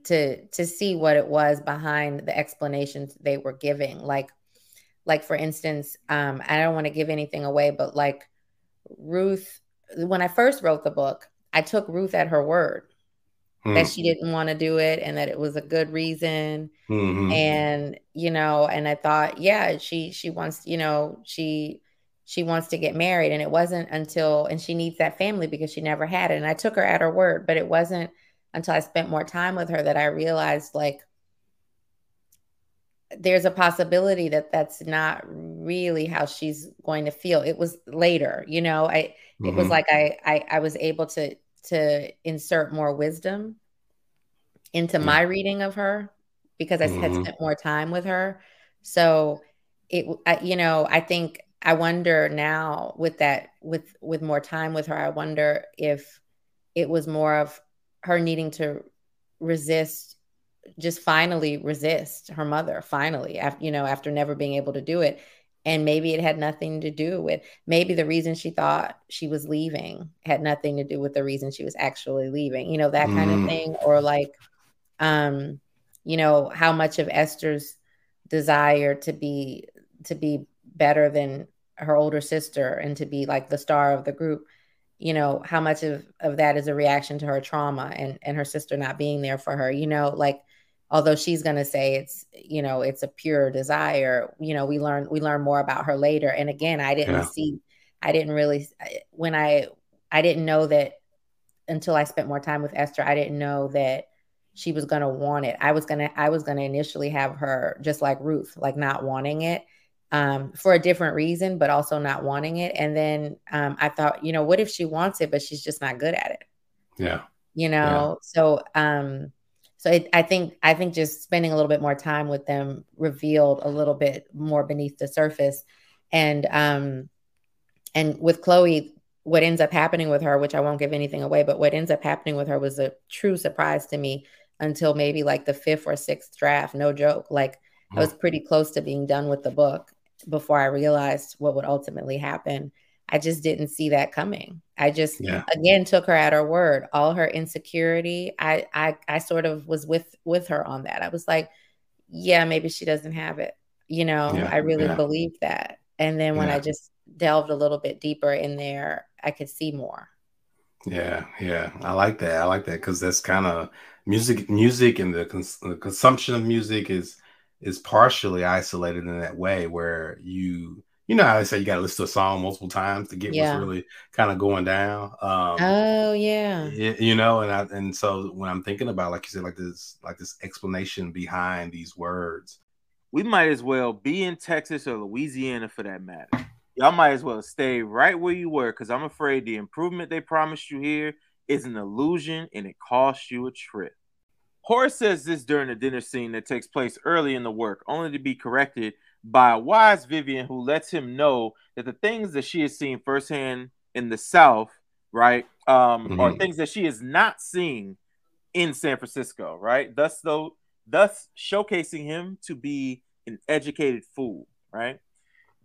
to to see what it was behind the explanations they were giving. Like like for instance, um, I don't want to give anything away, but like Ruth, when I first wrote the book, I took Ruth at her word mm. that she didn't want to do it and that it was a good reason. Mm-hmm. And, you know, and I thought, yeah, she she wants, you know, she she wants to get married. And it wasn't until and she needs that family because she never had it. And I took her at her word, but it wasn't until I spent more time with her that I realized like there's a possibility that that's not really how she's going to feel. It was later, you know, I it mm-hmm. was like I, I I was able to to insert more wisdom into my reading of her because I mm-hmm. had spent more time with her. So it, I, you know, I think I wonder now with that, with with more time with her, I wonder if it was more of her needing to resist, just finally resist her mother. Finally, after you know, after never being able to do it, and maybe it had nothing to do with maybe the reason she thought she was leaving had nothing to do with the reason she was actually leaving you know that kind mm. of thing or like um you know how much of esther's desire to be to be better than her older sister and to be like the star of the group you know how much of of that is a reaction to her trauma and and her sister not being there for her you know like although she's going to say it's you know it's a pure desire you know we learn we learn more about her later. And again i didn't yeah. see i didn't really when i i didn't know that until i spent more time with esther i didn't know that she was going to want it. I was going to i was going to initially have her just like ruth like not wanting it um, for a different reason but also not wanting it. And then um, i thought you know what if she wants it but she's just not good at it? Yeah. You know yeah. so um so it, I think I think just spending a little bit more time with them revealed a little bit more beneath the surface, and um, and with Chloe, what ends up happening with her, which I won't give anything away, but what ends up happening with her was a true surprise to me until maybe like the fifth or sixth draft. No joke, like mm-hmm. I was pretty close to being done with the book before I realized what would ultimately happen. I just didn't see that coming. I just yeah. again took her at her word. All her insecurity, I I I sort of was with with her on that. I was like, yeah, maybe she doesn't have it. You know, yeah, I really yeah. believed that. And then when I just delved a little bit deeper in there, I could see more. Yeah, yeah, I like that. I like that because that's kind of music. Music and the, cons- the consumption of music is is partially isolated in that way, where you you know how they say you got to listen to a song multiple times to get yeah. what's really kind of going down. Um, oh yeah, you know, and I and so when I'm thinking about like you said, like this like this explanation behind these words, we might as well be in Texas or Louisiana for that matter. Y'all might as well stay right where you were because I'm afraid the improvement they promised you here is an illusion and it costs you a trip. Horace says this during a dinner scene that takes place early in the work, only to be corrected by a wise Vivian who lets him know that the things that she has seen firsthand in the South, right, um, mm-hmm. are things that she is not seeing in San Francisco, right? Thus, though, thus showcasing him to be an educated fool, right?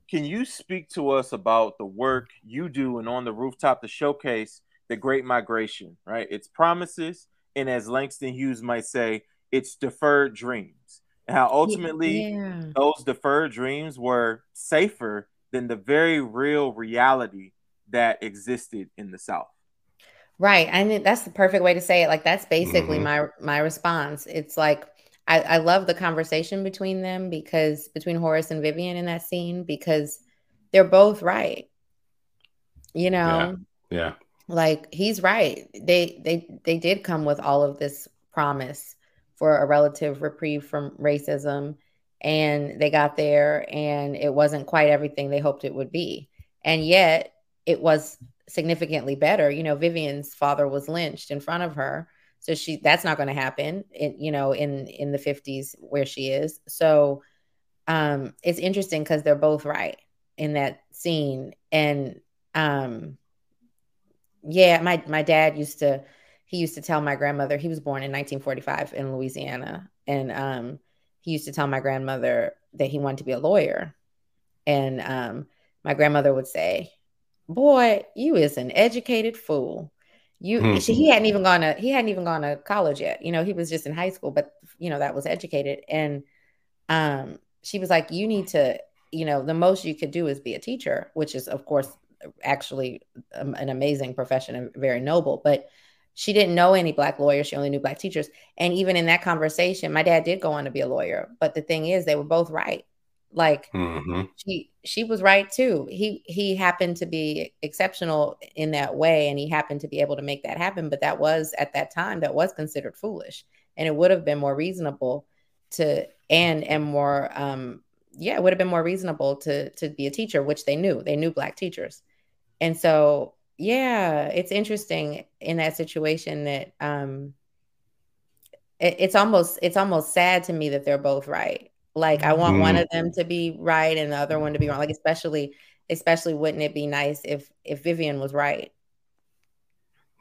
Can you speak to us about the work you do and on the rooftop to showcase the Great Migration, right? Its promises, and as Langston Hughes might say, it's deferred dreams and how ultimately yeah. those deferred dreams were safer than the very real reality that existed in the South. Right. I mean, that's the perfect way to say it. Like that's basically mm-hmm. my my response. It's like I, I love the conversation between them because between Horace and Vivian in that scene because they're both right. You know? Yeah. yeah. Like he's right. They they they did come with all of this promise for a relative reprieve from racism. And they got there and it wasn't quite everything they hoped it would be. And yet it was significantly better. You know, Vivian's father was lynched in front of her. So she that's not going to happen in, you know, in in the 50s where she is. So um it's interesting because they're both right in that scene. And um yeah, my my dad used to he used to tell my grandmother he was born in 1945 in Louisiana, and um, he used to tell my grandmother that he wanted to be a lawyer, and um, my grandmother would say, "Boy, you is an educated fool." You, mm-hmm. she, he hadn't even gone to he hadn't even gone to college yet. You know, he was just in high school, but you know that was educated. And um, she was like, "You need to, you know, the most you could do is be a teacher," which is, of course, actually um, an amazing profession and very noble. But she didn't know any black lawyers she only knew black teachers. And even in that conversation my dad did go on to be a lawyer but the thing is they were both right. Like mm-hmm. she she was right too. He he happened to be exceptional in that way and he happened to be able to make that happen but that was at that time that was considered foolish. And it would have been more reasonable to and and more um yeah it would have been more reasonable to to be a teacher which they knew. They knew black teachers. And so yeah, it's interesting in that situation that um it, it's almost it's almost sad to me that they're both right. Like I want mm. one of them to be right and the other one to be wrong. Like especially especially wouldn't it be nice if if Vivian was right?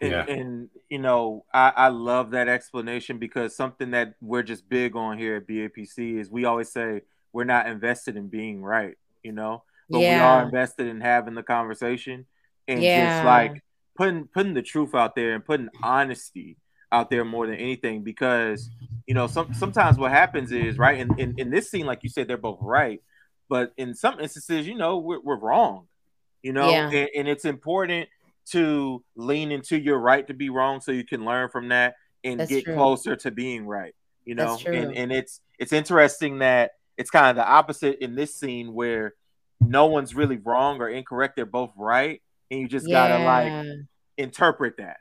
Yeah. And, and you know, I, I love that explanation because something that we're just big on here at BAPC is we always say we're not invested in being right, you know, but yeah. we are invested in having the conversation and yeah. just like putting putting the truth out there and putting honesty out there more than anything because you know some sometimes what happens is right in, in, in this scene like you said they're both right but in some instances you know we're, we're wrong you know yeah. and, and, it's important to lean into your right to be wrong so you can learn from that and That's get true. closer to being right you know and, and it's it's interesting that it's kind of the opposite in this scene where no one's really wrong or incorrect they're both right and you just yeah. gotta like interpret that.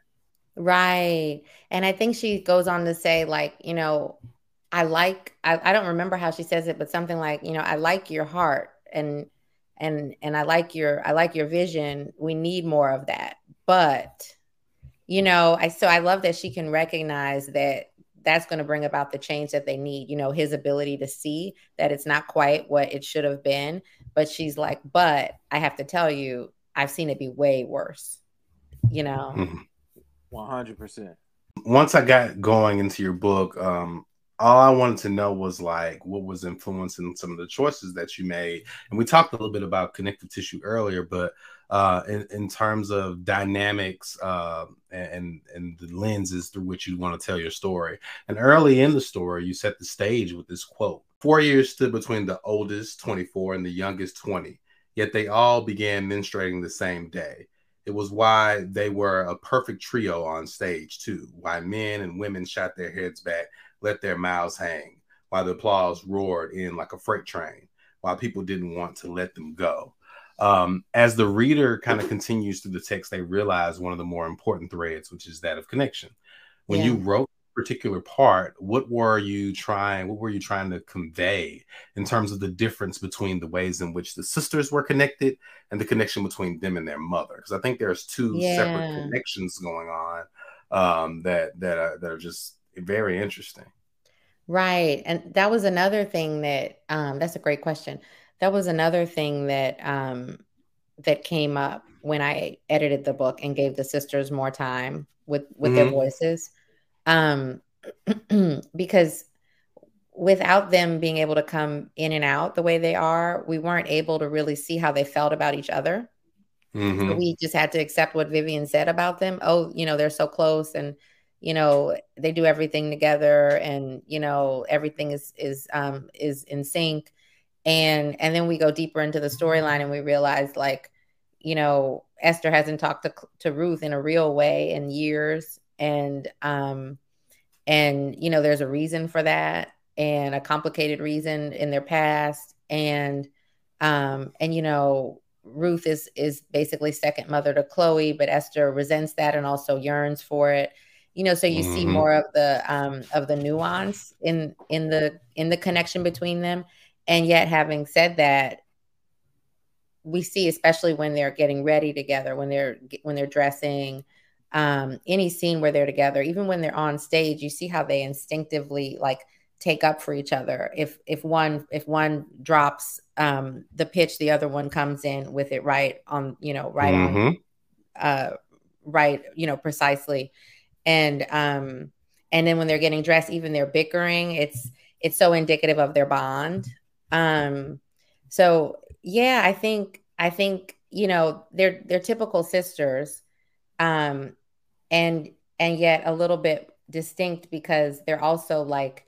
Right. And I think she goes on to say, like, you know, I like I, I don't remember how she says it, but something like, you know, I like your heart and and and I like your I like your vision. We need more of that. But you know, I so I love that she can recognize that that's going to bring about the change that they need you know his ability to see that it's not quite what it should have been but she's like but i have to tell you i've seen it be way worse you know mm-hmm. 100% once i got going into your book um all I wanted to know was like what was influencing some of the choices that you made. And we talked a little bit about connective tissue earlier, but uh, in, in terms of dynamics uh, and and the lenses through which you want to tell your story. And early in the story, you set the stage with this quote: Four years stood between the oldest, 24, and the youngest, 20. Yet they all began menstruating the same day. It was why they were a perfect trio on stage, too. Why men and women shot their heads back let their mouths hang, why the applause roared in like a freight train, why people didn't want to let them go. Um, as the reader kind of continues through the text, they realize one of the more important threads, which is that of connection. When yeah. you wrote particular part what were you trying what were you trying to convey in terms of the difference between the ways in which the sisters were connected and the connection between them and their mother because i think there's two yeah. separate connections going on um, that that are, that are just very interesting. Right. And that was another thing that um, that's a great question. That was another thing that um, that came up when I edited the book and gave the sisters more time with with mm-hmm. their voices. Um, because without them being able to come in and out the way they are, we weren't able to really see how they felt about each other. Mm-hmm. So we just had to accept what Vivian said about them. Oh, you know, they're so close and you know they do everything together and you know everything is is um is in sync and and then we go deeper into the storyline and we realize like you know esther hasn't talked to, to ruth in a real way in years and um and you know there's a reason for that and a complicated reason in their past and um and you know ruth is is basically second mother to chloe but esther resents that and also yearns for it you know so you mm-hmm. see more of the um of the nuance in in the in the connection between them and yet having said that we see especially when they're getting ready together when they're when they're dressing um any scene where they're together even when they're on stage you see how they instinctively like take up for each other. If if one if one drops um the pitch the other one comes in with it right on you know right mm-hmm. on uh right you know precisely. And um and then when they're getting dressed even they're bickering it's it's so indicative of their bond. Um so yeah i think i think you know they're they're typical sisters. Um and and yet a little bit distinct because they're also like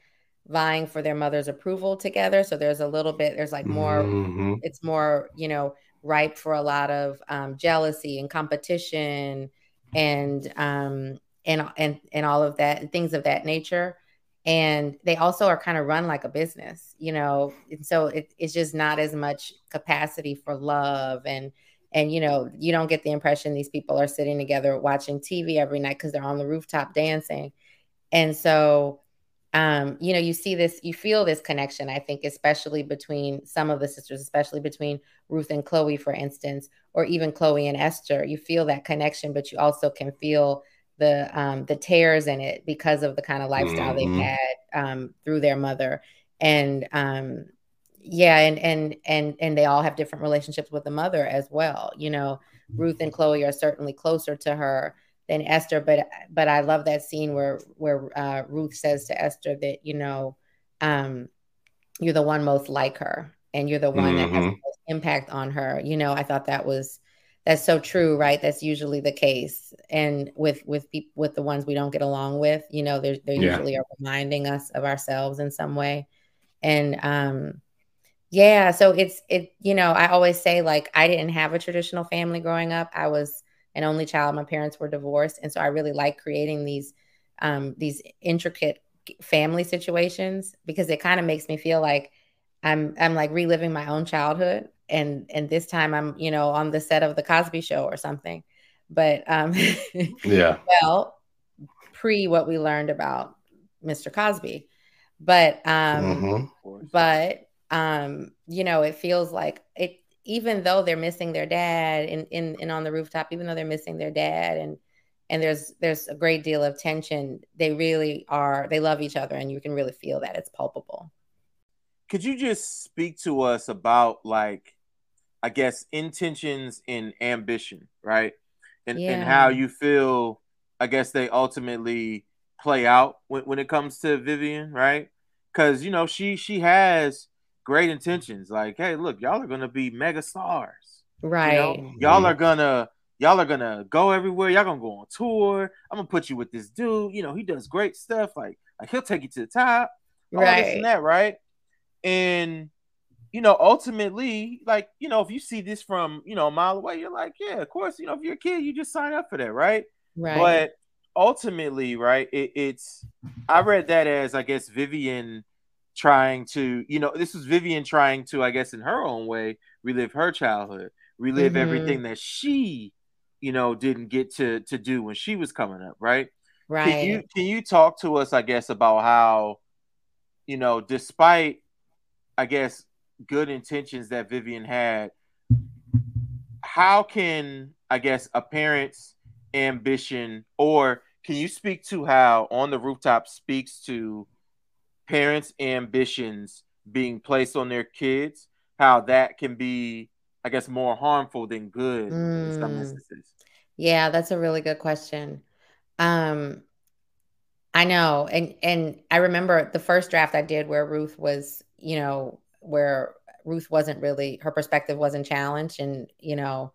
vying for their mother's approval together. So there's a little bit there's like more mm-hmm. it's more you know ripe for a lot of um, jealousy and competition and um and and and all of that and things of that nature. And they also are kind of run like a business you know? And so it, it's just not as much capacity for love and and you know you don't get the impression these people are sitting together watching tv every night because they're on the rooftop dancing. And so um, you know you see this you feel this connection i think especially between some of the sisters especially between ruth and chloe for instance or even chloe and esther. You feel that connection but you also can feel the um, the tears in it because of the kind of lifestyle mm-hmm. they've had um, through their mother, and um, yeah, and and and and they all have different relationships with the mother as well. You know, Ruth and Chloe are certainly closer to her than Esther, but but I love that scene where where uh, Ruth says to Esther that you know um, you're the one most like her, and you're the one mm-hmm. that has mm-hmm. the most impact on her. You know, I thought that was that's so true right that's usually the case and with with people with the ones we don't get along with you know they're, they yeah. usually are reminding us of ourselves in some way and um yeah so it's it you know i always say like i didn't have a traditional family growing up i was an only child my parents were divorced and so i really like creating these um these intricate family situations because it kind of makes me feel like i'm i'm like reliving my own childhood and and this time I'm you know on the set of the Cosby Show or something. But um, yeah, well, pre what we learned about Mr. Cosby, but um, mm-hmm. but um, you know, it feels like it. Even though they're missing their dad in, in in on the rooftop, even though they're missing their dad, and and there's there's a great deal of tension they really are they love each other and you can really feel that it's palpable could you just speak to us about like i guess intentions and ambition right and, yeah. and how you feel i guess they ultimately play out when, when it comes to vivian right because you know she she has great intentions like hey look y'all are gonna be mega stars right you know? y'all are gonna y'all are gonna go everywhere. Y'all gonna go on tour. I'm gonna put you with this dude. You know, he does great stuff. Like, like he'll take you to the top. All right. this and that, right? And you know, ultimately, like, you know, if you see this from, you know, a mile away, you're like, yeah, of course, you know, if you're a kid, you just sign up for that, right? Right. But ultimately, right, it, it's I read that as I guess Vivian trying to, you know, this is Vivian trying to, I guess, in her own way, relive her childhood, relive mm-hmm. everything that she you know didn't get to to do when she was coming up right right can you can you talk to us i guess about how you know despite i guess good intentions that vivian had how can i guess a parent's ambition or can you speak to how on the rooftop speaks to parents ambitions being placed on their kids how that can be I guess, more harmful than good mm. in some mm. instances? Yeah, that's a really good question. Um, I know, and and I remember the first draft I did where Ruth was, you know, where Ruth wasn't really her perspective wasn't challenged, and you know,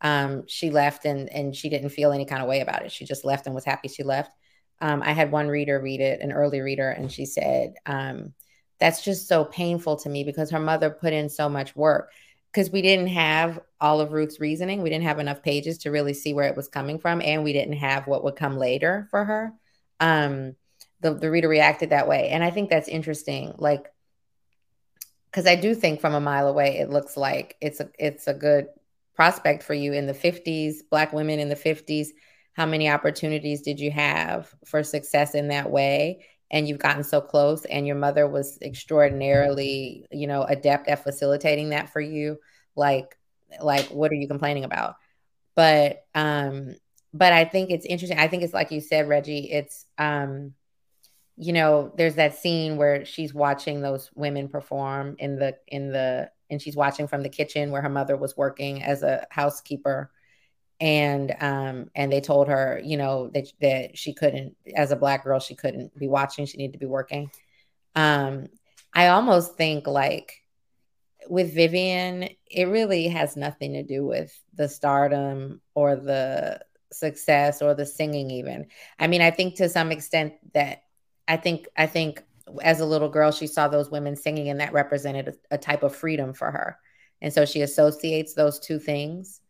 um, she left and and she didn't feel any kind of way about it. She just left and was happy she left. Um, I had one reader read it, an early reader, and she said, um, "That's just so painful to me because her mother put in so much work." because we didn't have all of Ruth's reasoning. We didn't have enough pages to really see where it was coming from, and we didn't have what would come later for her. Um, the, the reader reacted that way. And I think that's interesting. Like, because I do think from a mile away, it looks like it's a it's a good prospect for you in the 50s, black women in the 50s. How many opportunities did you have for success in that way? and you've gotten so close and your mother was extraordinarily you know adept at facilitating that for you. Like like what are you complaining about? But um but i think it's interesting i think it's like you said reggie it's um you know there's that scene where she's watching those women perform in the in the and she's watching from the kitchen where her mother was working as a housekeeper and um and they told her you know that that she couldn't as a black girl she couldn't be watching she needed to be working. Um i almost think like with vivian it really has nothing to do with the stardom or the success or the singing even. I mean i think to some extent that i think i think as a little girl she saw those women singing and that represented a, a type of freedom for her. And so she associates those two things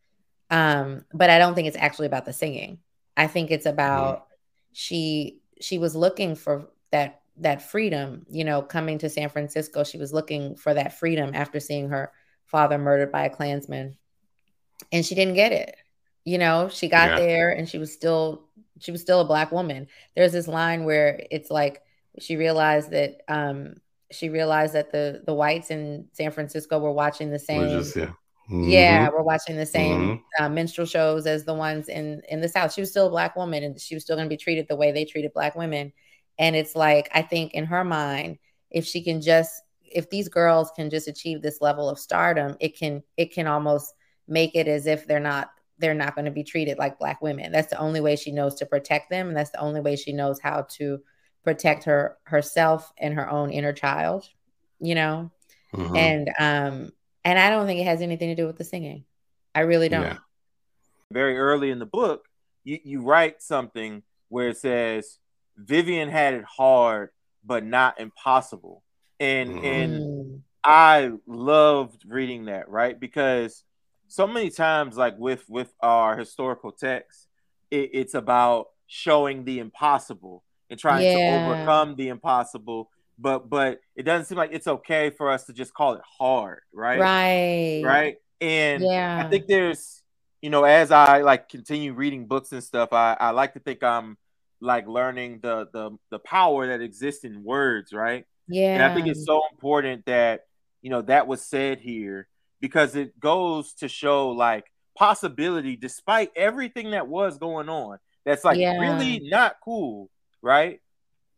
um, but I don't think it's actually about the singing. I think it's about she she was looking for that that freedom, you know, coming to San Francisco. She was looking for that freedom after seeing her father murdered by a Klansman. And she didn't get it. You know, she got yeah. there and she was still she was still a black woman. There's this line where it's like she realized that um she realized that the the whites in San Francisco were watching the same just, yeah. Mm-hmm. Yeah, we're watching the same mm-hmm. uh, minstrel shows as the ones in in the South. She was still a black woman, and she was still going to be treated the way they treated black women. And it's like I think in her mind, if she can just if these girls can just achieve this level of stardom, it can it can almost make it as if they're not they're not going to be treated like black women. That's the only way she knows to protect them, and that's the only way she knows how to protect her herself and her own inner child. You know, mm-hmm. and um and I don't think it has anything to do with the singing. I really don't. Yeah. Very early in the book, you, you write something where it says Vivian had it hard, but not impossible. And mm. and I loved reading that, right? Because so many times, like with with our historical texts, it, it's about showing the impossible and trying yeah. to overcome the impossible but but it doesn't seem like it's okay for us to just call it hard, right? Right. Right. And yeah. I think there's, you know, as I like continue reading books and stuff, I, I like to think I'm like learning the the the power that exists in words, right? Yeah. And I think it's so important that, you know, that was said here because it goes to show like possibility despite everything that was going on, that's like Yeah. really not cool, right?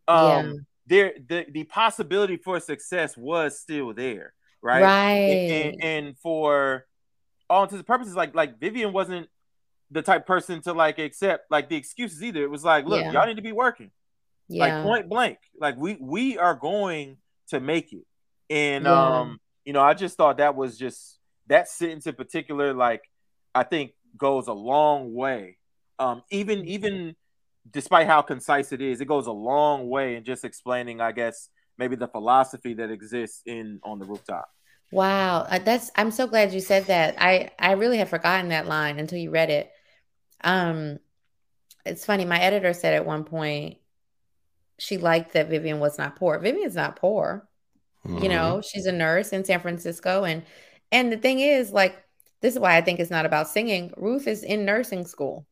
Um Yeah. There the, the possibility for success was still there, right? Right. And, and, and for all intents and purposes, like like Vivian wasn't the type person to like accept like the excuses either. It was like, look, Yeah. y'all need to be working yeah. like point blank like we we are going to make it and Yeah. um you know i just thought that was just that sentence in particular like i think goes a long way um even even despite how concise it is it goes a long way in just explaining i guess maybe the philosophy that exists in on the rooftop Wow, uh, that's I'm so glad you said that. I I really had forgotten that line until you read it. Um, it's funny. My editor said at one point she liked that Vivian was not poor. Vivian's not poor. Mm-hmm. You know, she's a nurse in San Francisco, and and the thing is, like, this is why I think it's not about singing. Ruth is in nursing school.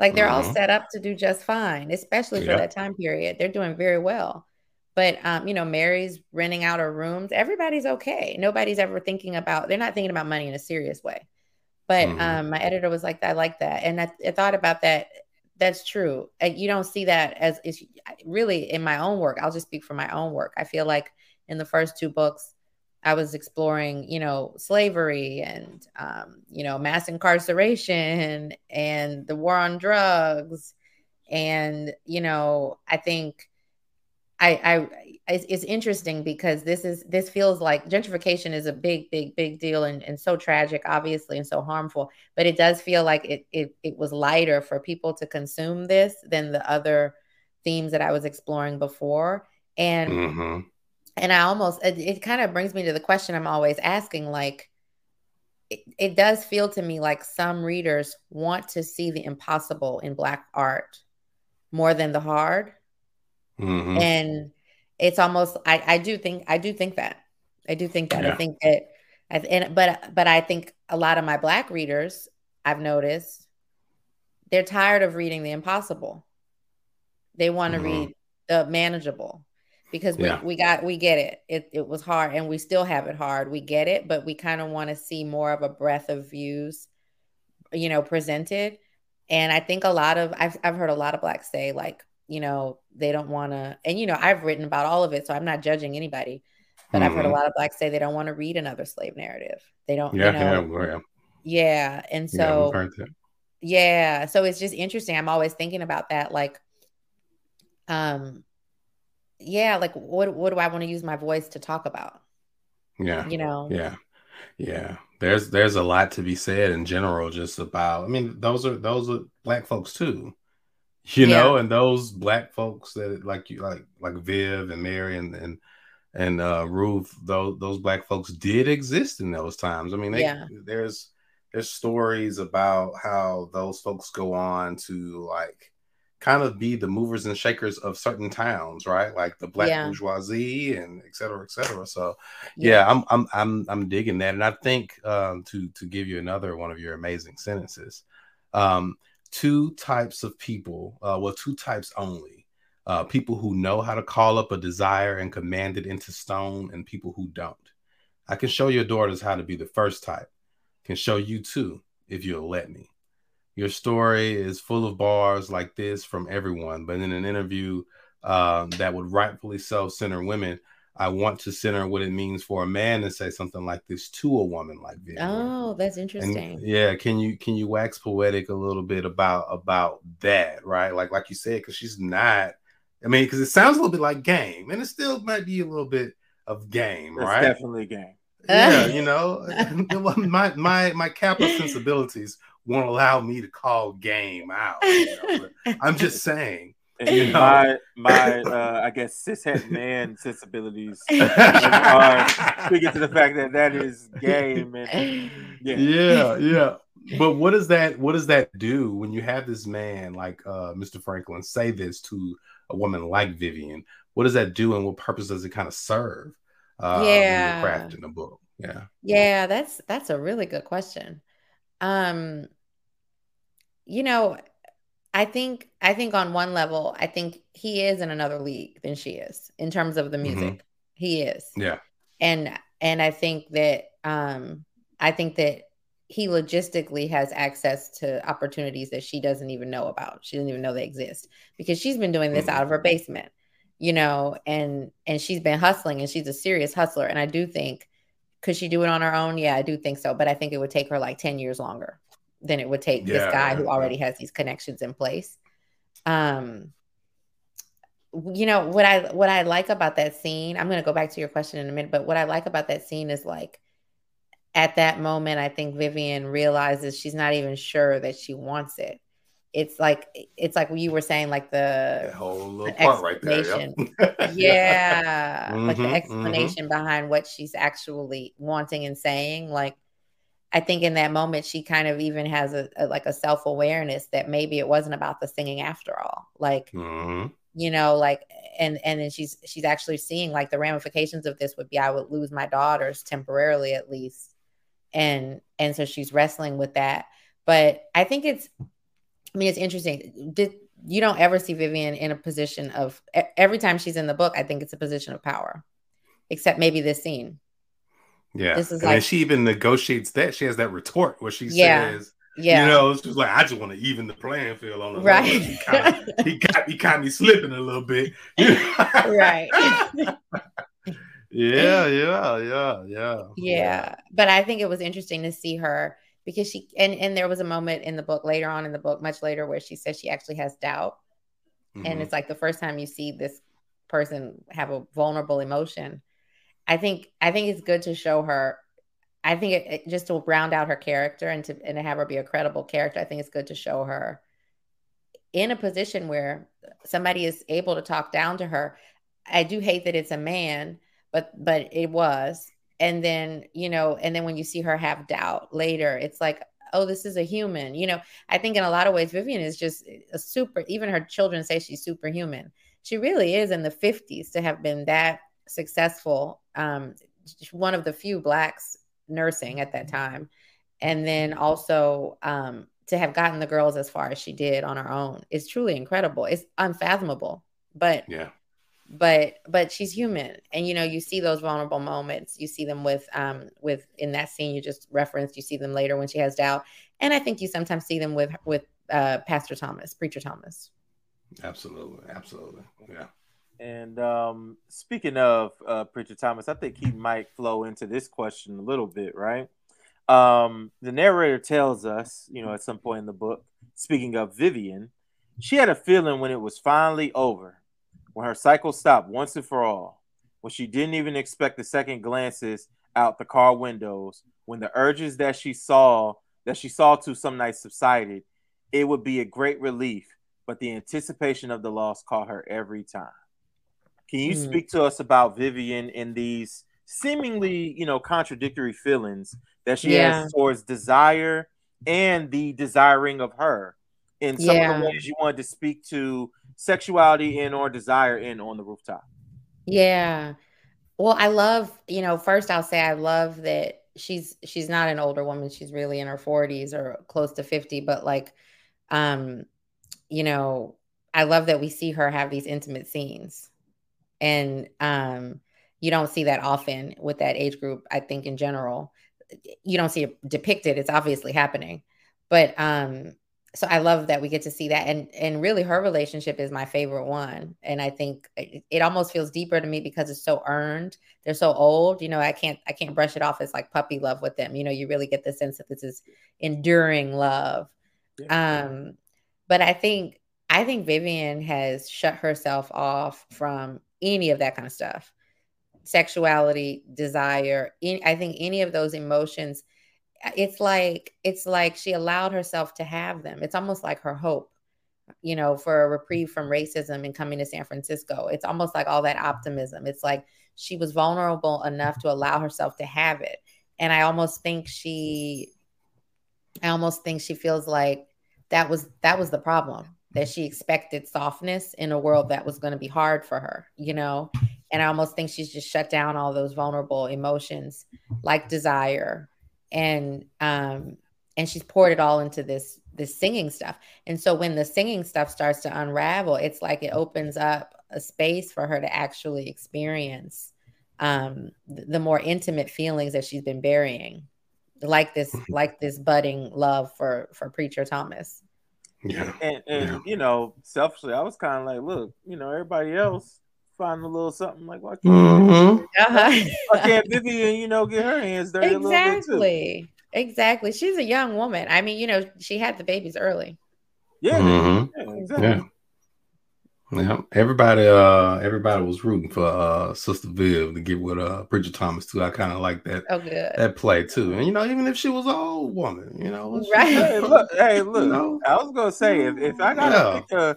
Like they're all Mhm. set up to do just fine, especially for Yeah. that time period. They're doing very well. But um, you know, Mary's renting out her rooms. Everybody's okay. Nobody's ever thinking about. They're not thinking about money in a serious way. But Mhm. um, my editor was like, "I like that," and I, I thought about that. That's true. Uh, You don't see that as is really in my own work. I'll just speak for my own work. I feel like in the first two books, I was exploring, you know, slavery and, um, you know, mass incarceration and the war on drugs. And, you know, I think I, I, it's, interesting because this is, this feels like gentrification is a big, big, big deal and, and so tragic, obviously, and so harmful. But it does feel like it, it, it was lighter for people to consume this than the other themes that I was exploring before. And Mhm. And I almost it, it kind of brings me to the question I'm always asking like it, it does feel to me like some readers want to see the impossible in black art more than the hard. Mhm. and it's almost I, I do think I do think that. I do think that. I think that I, and but but I think a lot of my black readers I've noticed they're tired of reading the impossible. They want to Mhm. read the manageable because we, Yeah. we got we get it. it it was hard and we still have it hard we get it but we kind of want to see more of a breadth of views you know presented and I think a lot of I've, I've heard a lot of blacks say like you know they don't want to and you know I've written about all of it so I'm not judging anybody but I've heard a Mhm. lot of blacks say they don't want to read another slave narrative they don't Yeah, you know yeah, yeah, yeah and so that. yeah so it's just interesting i'm always thinking about that like um yeah like what what do i want to use my voice to talk about Yeah, you know yeah, yeah. There's there's a lot to be said in general, just about. I mean, those are those are black folks too, you Yeah. know, and those black folks that like you like like Viv and Mary and and and uh, Ruth. Those those black folks did exist in those times. I mean, they, Yeah. there's there's stories about how those folks go on to like kind of be the movers and shakers of certain towns, right? Like the black Yeah. bourgeoisie and et cetera, et cetera. So yeah, I'm I'm I'm I'm digging that, and I think um, to to give you another one of your amazing sentences, um, two types of people, uh, well, two types only, uh, people who know how to call up a desire and command it into stone, and people who don't. I can show your daughters how to be the first type. Can show you too if you'll let me. Your story is full of bars like this from everyone, but in an interview um, that would rightfully self-center women, I want to center what it means for a man to say something like this to a woman like this. oh that's And, interesting yeah, can you can you wax poetic a little bit about about that, right? Like like you said, because she's not. I mean, because it sounds a little bit like game, and it still might be a little bit of game, It's right? definitely game. Yeah, you know, my my my Kappa sensibilities won't allow me to call game out. you know, I'm just saying. And You know. my my uh, I guess cishet man sensibilities are speaking to the fact that that is game and yeah. yeah, yeah. But what does that what does that do when you have this man like uh, Mr. Franklin say this to a woman like Vivian? What does that do, and what purpose does it kind of serve? Uh, Yeah. when you're crafting a book. Yeah, yeah that's that's a really good question um you know i think i think on one level i think he is in another league than she is in terms of the music he is yeah, and and i think that um i think that he logistically has access to opportunities that she doesn't even know about. She doesn't even know they exist because she's been doing this mm-hmm. out of her basement, you know, and and she's been hustling and she's a serious hustler. And I do think could she do it on her own? Yeah, I do think so. But I think it would take her like 10 years longer than it would take yeah, this guy who already has these connections in place. Um you know what I what I like about that scene, I'm gonna go back to your question in a minute, but what I like about that scene is like at that moment, I think Vivian realizes she's not even sure that she wants it. It's like it's like you were saying, like the that whole little part right there. Yep. yeah, mm-hmm, like the mm-hmm. explanation mm-hmm. behind what she's actually wanting and saying. Like, I think in that moment, she kind of even has a, a like a self awareness that maybe it wasn't about the singing after all. Like, mm-hmm. you know, like and and then she's she's actually seeing like the ramifications of this would be I would lose my daughters temporarily at least and and so she's wrestling with that but i think it's i mean it's interesting did you don't ever see vivian in a position of every time she's in the book i think it's a position of power except maybe this scene yeah this is and like she even negotiates that she has that retort where she yeah. says yeah, you know, she's like, I just want to even the playing field on the right. He, got he got me slipping a little bit, right? yeah, yeah, yeah, yeah, yeah. But I think it was interesting to see her because she and and there was a moment in the book later on in the book, much later, where she says she actually has doubt, mm-hmm. and it's like the first time you see this person have a vulnerable emotion. I think I think it's good to show her. I think it, it, just to round out her character and to and to have her be a credible character. I think it's good to show her in a position where somebody is able to talk down to her. I do hate that it's a man but but it was and then you know and then when you see her have doubt later it's like oh this is a human you know? I think in a lot of ways vivian is just a super even her children say she's superhuman. She really is in the 50s to have been that successful um, one of the few blacks nursing at that time. And then also um, to have gotten the girls as far as she did on her own is truly incredible. It's unfathomable but yeah but but she's human. And you know you see those vulnerable moments. You see them with um with in that scene you just referenced you see them later when she has doubt. And i think you sometimes see them with with uh pastor thomas preacher thomas. Absolutely. Absolutely. Yeah. And um speaking of uh preacher thomas i think he might flow into this question a little bit right? Um the narrator tells us you know at some point in the book speaking of vivian she had a feeling when it was finally over when her cycle stopped once and for all, when she didn't even expect the second glances out the car windows, when the urges that she saw that she saw to some nights subsided, it would be a great relief, but the anticipation of the loss caught her every time. Can you mm. speak to us about Vivian and these seemingly, you know, contradictory feelings that she yeah. has towards desire and the desiring of her? In some yeah. of the ways you wanted to speak to sexuality in or desire in on the rooftop. Yeah. Well, I love, you know, first I'll say I love that she's she's not an older woman. She's really in her 40s or close to 50, but like um you know, I love that we see her have these intimate scenes. And um you don't see that often with that age group, I think in general. You don't see it depicted. It's obviously happening. But um so I love that we get to see that, and and really her relationship is my favorite one, and I think it, it, almost feels deeper to me because it's so earned. They're so old, you know. I can't I can't brush it off as like puppy love with them. You know, you really get the sense that this is enduring love. Yeah. Um, but I think I think Vivian has shut herself off from any of that kind of stuff, sexuality, desire. Any, I think any of those emotions it's like it's like she allowed herself to have them. It's almost like her hope you know for a reprieve from racism and coming to san francisco. It's almost like all that optimism. It's like she was vulnerable enough to allow herself to have it. And i almost think she i almost think she feels like that was that was the problem that she expected softness in a world that was going to be hard for her you know? And i almost think she's just shut down all those vulnerable emotions like desire and um and she's poured it all into this this singing stuff and so when the singing stuff starts to unravel it's like it opens up a space for her to actually experience um the, the more intimate feelings that she's been burying like this like this budding love for for preacher Thomas. Yeah. And and Yeah. you know, selfishly, I was kind of like, look, you know, everybody else find a little something like, why can't, Mhm. Uh-huh. why can't Vivian, you know, get her hands dirty a little bit too? exactly. Exactly. She's a young woman. I mean, you know, she had the babies early. Yeah, Mhm. yeah, exactly. Yeah. Yeah, everybody, uh, everybody was rooting for uh Sister Viv to get with uh Preacher Thomas too. I kind of like that Oh, good. that play too. And you know, even if she was an old woman, you know, Right. Hey, look, hey, look. know? I was gonna say if, if I gotta Yeah. pick a,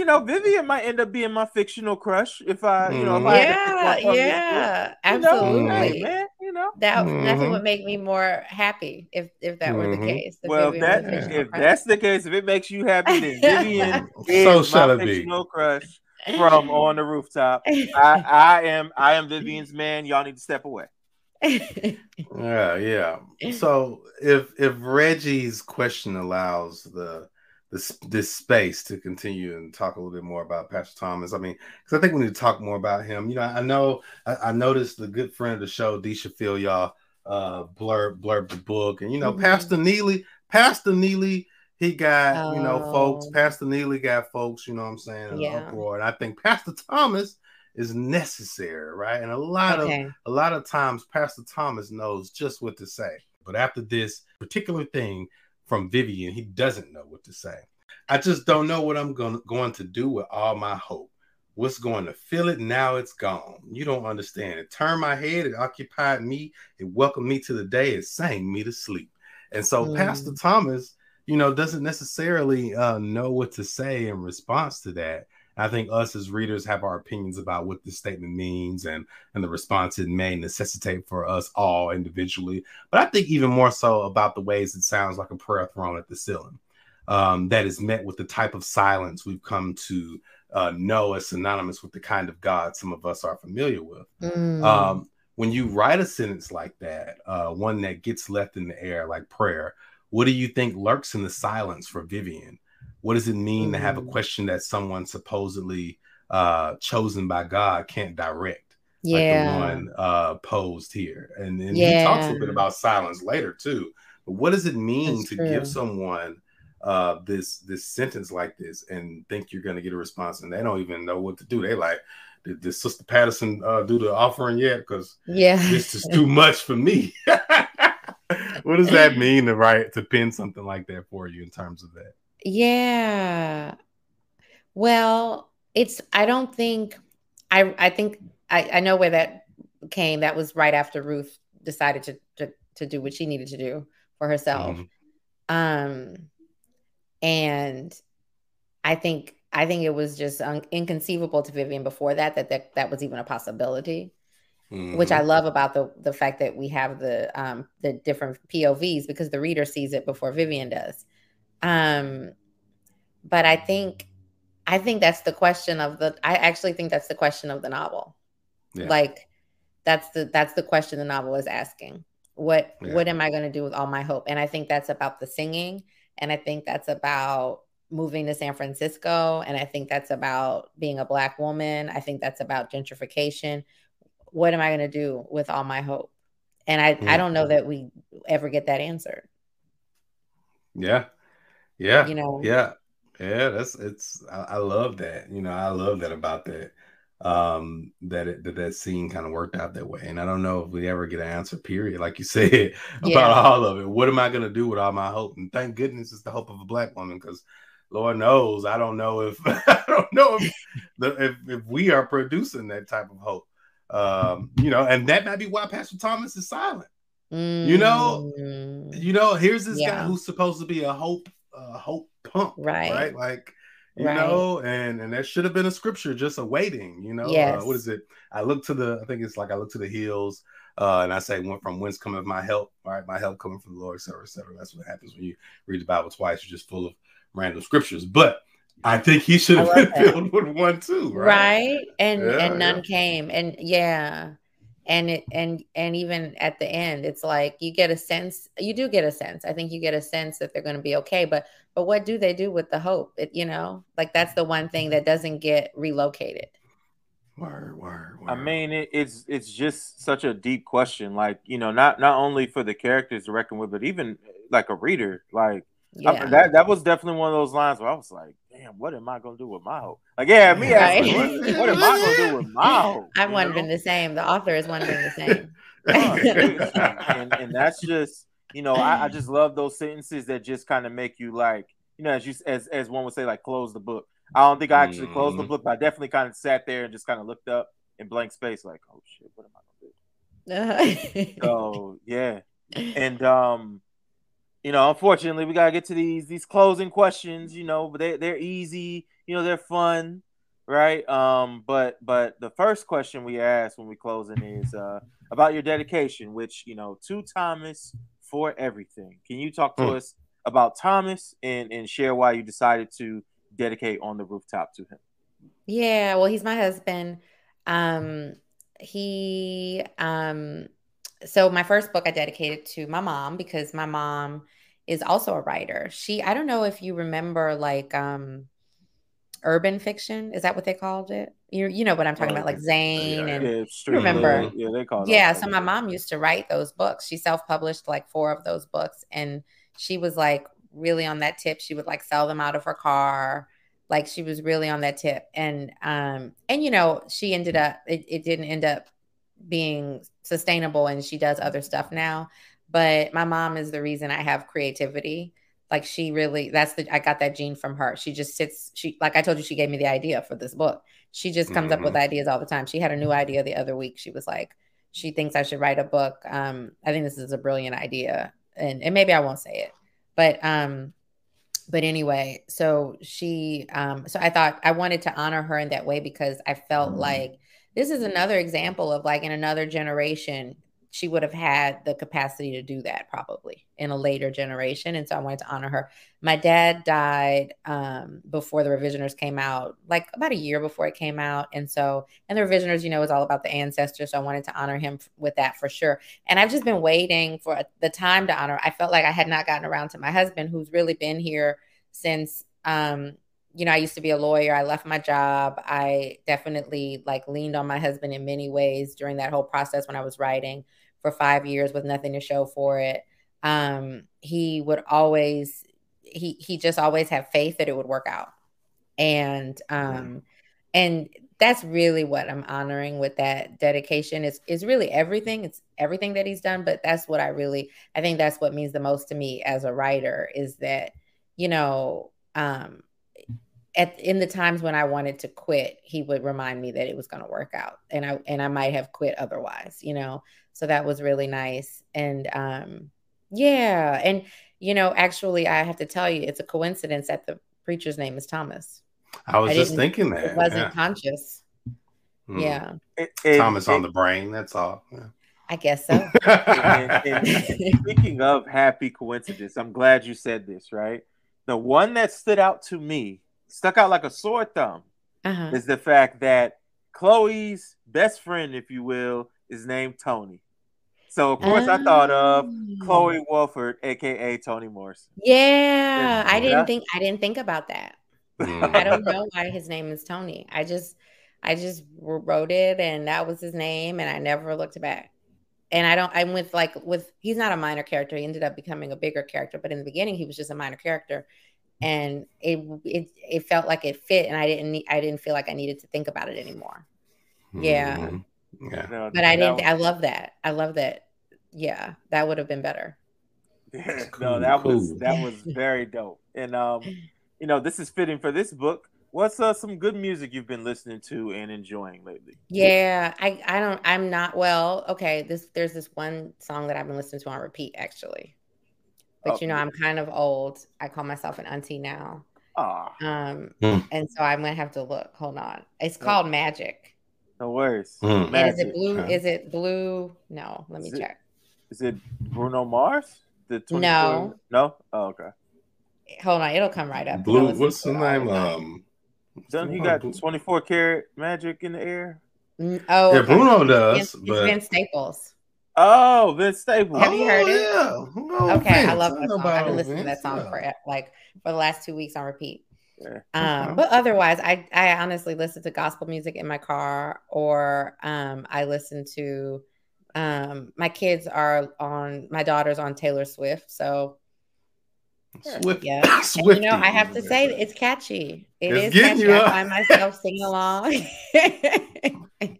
you know, Vivian might end up being my fictional crush if I, you know, if I had to Yeah, one from this yeah, book. You know, absolutely. hey, man, you know. That nothing Mhm. would make me more happy if if that were the Mhm. case. if Well, if Vivian that if crush. that's the case, if it makes you happy, then Vivian So is shall my it be. fictional crush from on the rooftop. I, I am I am Vivian's man. Y'all need to step away. Yeah, yeah. So if if Reggie's question allows the this this space to continue and talk a little bit more about Pastor Thomas, I mean, because I think we need to talk more about him. You know, I know I, I noticed the good friend of the show, Deesha Philyaw uh blurb blurb the book, and you know, Mhm. Pastor Neely, Pastor Neely, he got you know folks. Oh. Pastor Neely got folks. You know what I'm saying? in Yeah. uproar, and I think Pastor Thomas is necessary, right? And a lot of a lot of times Pastor Thomas knows just what to say. But after this particular thing from Vivian, he doesn't know what to say. I just don't know what I'm going, going to do with all my hope. What's going to fill it now? It's gone. You don't understand. It turned my head, it occupied me, it welcomed me to the day, it sang me to sleep. And so Mm. Pastor Thomas, you know, doesn't necessarily uh, know what to say in response to that. I think us as readers have our opinions about what this statement means and and the response it may necessitate for us all individually. But I think even more so about the ways it sounds like a prayer thrown at the ceiling um, that is met with the type of silence we've come to uh, know as synonymous with the kind of God some of us are familiar with. Mm. Um, when you write a sentence like that, uh, one that gets left in the air like prayer, what do you think lurks in the silence for Vivian? What does it mean to have a Mm. question that someone supposedly uh, chosen by God can't direct? like the one uh posed here. And then he talks a little bit about silence later too. But what does it mean That's to true. give someone uh this this sentence like this and think you're gonna get a response and they don't even know what to do? They like, did, did Sister Patterson uh do the offering yet? Because yeah. this is too much for me. what does that mean to write to pin something like that for you in terms of that? Yeah. Well, it's I don't think I I think I I know where that came. That was right after Ruth decided to to, to do what she needed to do for herself. Mhm. Um and I think I think it was just un- inconceivable to Vivian before that that that, that was even a possibility which I Mhm. love about the the fact that we have the um the different POVs because the reader sees it before Vivian does. Um but I think I think that's the question of the I actually think that's the question of the novel. Yeah. Like that's the that's the question the novel is asking. What Yeah. what am I going to do with all my hope? And I think that's about the singing and I think that's about moving to San Francisco and I think that's about being a black woman. I think that's about gentrification what am I going to do with all my hope? And I, I Mm. don't know that we ever get that answered. Yeah. Yeah. You know? Yeah. Yeah. That's it's I, I love that. You know, I love that about that. Um, that it, that that scene kind of worked out that way. And I don't know if we ever get an answer, period, like you said, about Yeah. all of it. What am I gonna do with all my hope? And thank goodness it's the hope of a black woman, because Lord knows I don't know if I don't know if the if, if we are producing that type of hope. Um, you know, and that might be why Pastor Thomas is silent. You know, Mm, You know, here's this guy who's supposed to be a hope, uh, hope pump, Right. right? Like, you Right. know, and and that should have been a scripture just awaiting. You know, Yes. uh, what is it? I look to the, I think it's like I look to the hills, uh, and I say, "When from whence cometh my help?" All right, my help coming from the Lord, et cetera, et cetera. That's what happens when you read the Bible twice. You're just full of random scriptures. But I think he should have been that. filled with one too, right? right. And Yeah, and none yeah. came. And yeah. And it and and even at the end, it's like you get a sense, you do get a sense. I think you get a sense that they're gonna be okay. But but what do they do with the hope? It, you know, like that's the one thing that doesn't get relocated. Word, word, word. I mean, it, it's it's just such a deep question. Like you know, not not only for the characters to reckon with, but even like a reader. Like I- Yeah. that that was definitely one of those lines where I was like, "Damn, what am I gonna do with my hope?" Like, yeah, me asking, Right. what, what am I gonna do with my hope? I'm You wondering know? the same. The author is wondering the same. Oh, and, and that's just you know I, I just love those sentences that just kind of make you like you know as you as as one would say like close the book i don't think i actually closed the Mhm. book but i definitely kind of sat there and just kind of looked up in blank space like oh shit what am i gonna do so yeah and um you know unfortunately we gotta get to these these closing questions you know but they, they're easy you know they're fun right um but but the first question we ask when we closing is uh about your dedication which you know to thomas for everything can you talk to Hmm. us about thomas and and share why you decided to dedicate on the rooftop to him Yeah, well, he's my husband. Um, he um so my first book I dedicated to my mom because my mom is also a writer. She I don't know if you remember like um urban fiction, is that what they called it? You you know what I'm talking Oh, about, like. Zane Yeah, and yeah street remember. yeah they call it yeah, so my mom used to write those books. She self-published like four of those books and she was like really on that tip. She would like sell them out of her car. Like she was really on that tip. And um and you know, she ended up it, it didn't end up being sustainable and she does other stuff now. But my mom is the reason I have creativity. Like she really that's the I got that gene from her. She just sits she like I told you she gave me the idea for this book. She just comes up with ideas all the time. She had a new idea the other week. She was like she thinks I should write a book. Um I think this is a brilliant idea and and maybe I won't say it. But um but anyway, so she um so I thought I wanted to honor her in that way because I felt like this is another example of like in another generation she would have had the capacity to do that probably in a later generation. And so i wanted to honor her. My dad died um, before the revisioners came out like about a year before it came out. And so and the revisioners you know is all about the ancestors. So i wanted to honor him with that for sure. And i've just been waiting for the time to honor. I felt like i had not gotten around to my husband who's really been here since um, you know, I used to be a lawyer. I left my job. I definitely like leaned on my husband in many ways during that whole process when I was writing for five years with nothing to show for it. Um, he would always he he just always have faith that it would work out. And um and that's really what I'm honoring with that dedication is is really everything. It's everything that he's done, but that's what I really I think that's what means the most to me as a writer is that, you know, um at in the times when I wanted to quit, he would remind me that it was going to work out, and I and I might have quit otherwise, you know. So that was really nice, and um, yeah, and you know, actually, I have to tell you, it's a coincidence that the preacher's name is Thomas. I was I just thinking that. It wasn't yeah. conscious. Mm. Yeah, It- it- Thomas it- on the brain. That's all. I guess so. and, and speaking of happy coincidence, I'm glad you said this, right? The one that stood out to me, stuck out like a sore thumb, uh-huh. is the fact that Chloe's best friend, if you will, is named Tony. So of course I thought of Oh. Chloe Wofford, aka Toni Morrison. Yeah, I didn't think I didn't think about that. I don't know why his name is Tony. I just I just wrote it and that was his name and I never looked back. And I don't I'm with like with he's not a minor character. He ended up becoming a bigger character, but in the beginning he was just a minor character and it it it felt like it fit and I didn't need, I didn't feel like I needed to think about it anymore. Yeah. Mhm. Yeah. No, But I didn't I love that. I love that. Yeah, that would have been better. Yeah, Cool, no, that was that was very dope. And um, you know, this is fitting for this book. What's uh, some good music you've been listening to and enjoying lately? Yeah, I I don't I'm not well. Okay, this there's this one song that I've been listening to on repeat actually. But Oh, you know, yeah. I'm kind of old. I call myself an auntie now. Ah, Um Hmm. and so I'm gonna have to look. Hold on. It's Yeah. called Magic. no worries. Hmm. And is it blue? Okay. Is it blue? No, let me Is it- check. Is it Bruno Mars? The 24 No. no. Oh, okay. Hold on, it'll come right up. Blue. What's the name? time. Um. what's Doesn't the he got 24 karat magic in the air? Mm, Oh, Yeah. Bruno does, Vince- it's but Vince Staples. Oh, Vince Staples. Have you heard it? Oh, Yeah. Who knows Okay, I love know that song. I've been listening to that song yeah. for like for the last two weeks on repeat. Yeah. Um, but otherwise, I I honestly listen to gospel music in my car, or um, I listen to. Um, my kids are on. My daughter's on Taylor Swift, so. Swift, yeah. Swift. You know, I have to say it's catchy. It it's is catchy. I find myself singing along.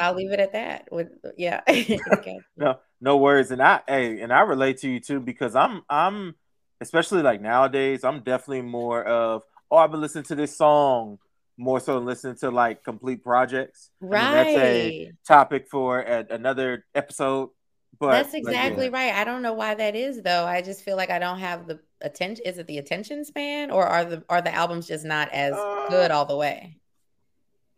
I'll leave it at that. With yeah. no, no worries. And I hey, and I relate to you too because I'm I'm especially like nowadays, I'm definitely more of oh, I've been listening to this song more so than listening to like complete projects. Right. I mean, that's a topic for a, another episode. But that's exactly like, yeah. right. I don't know why that is though. I just feel like I don't have the attention. Is it the attention span, or are the are the albums just not as uh, good all the way?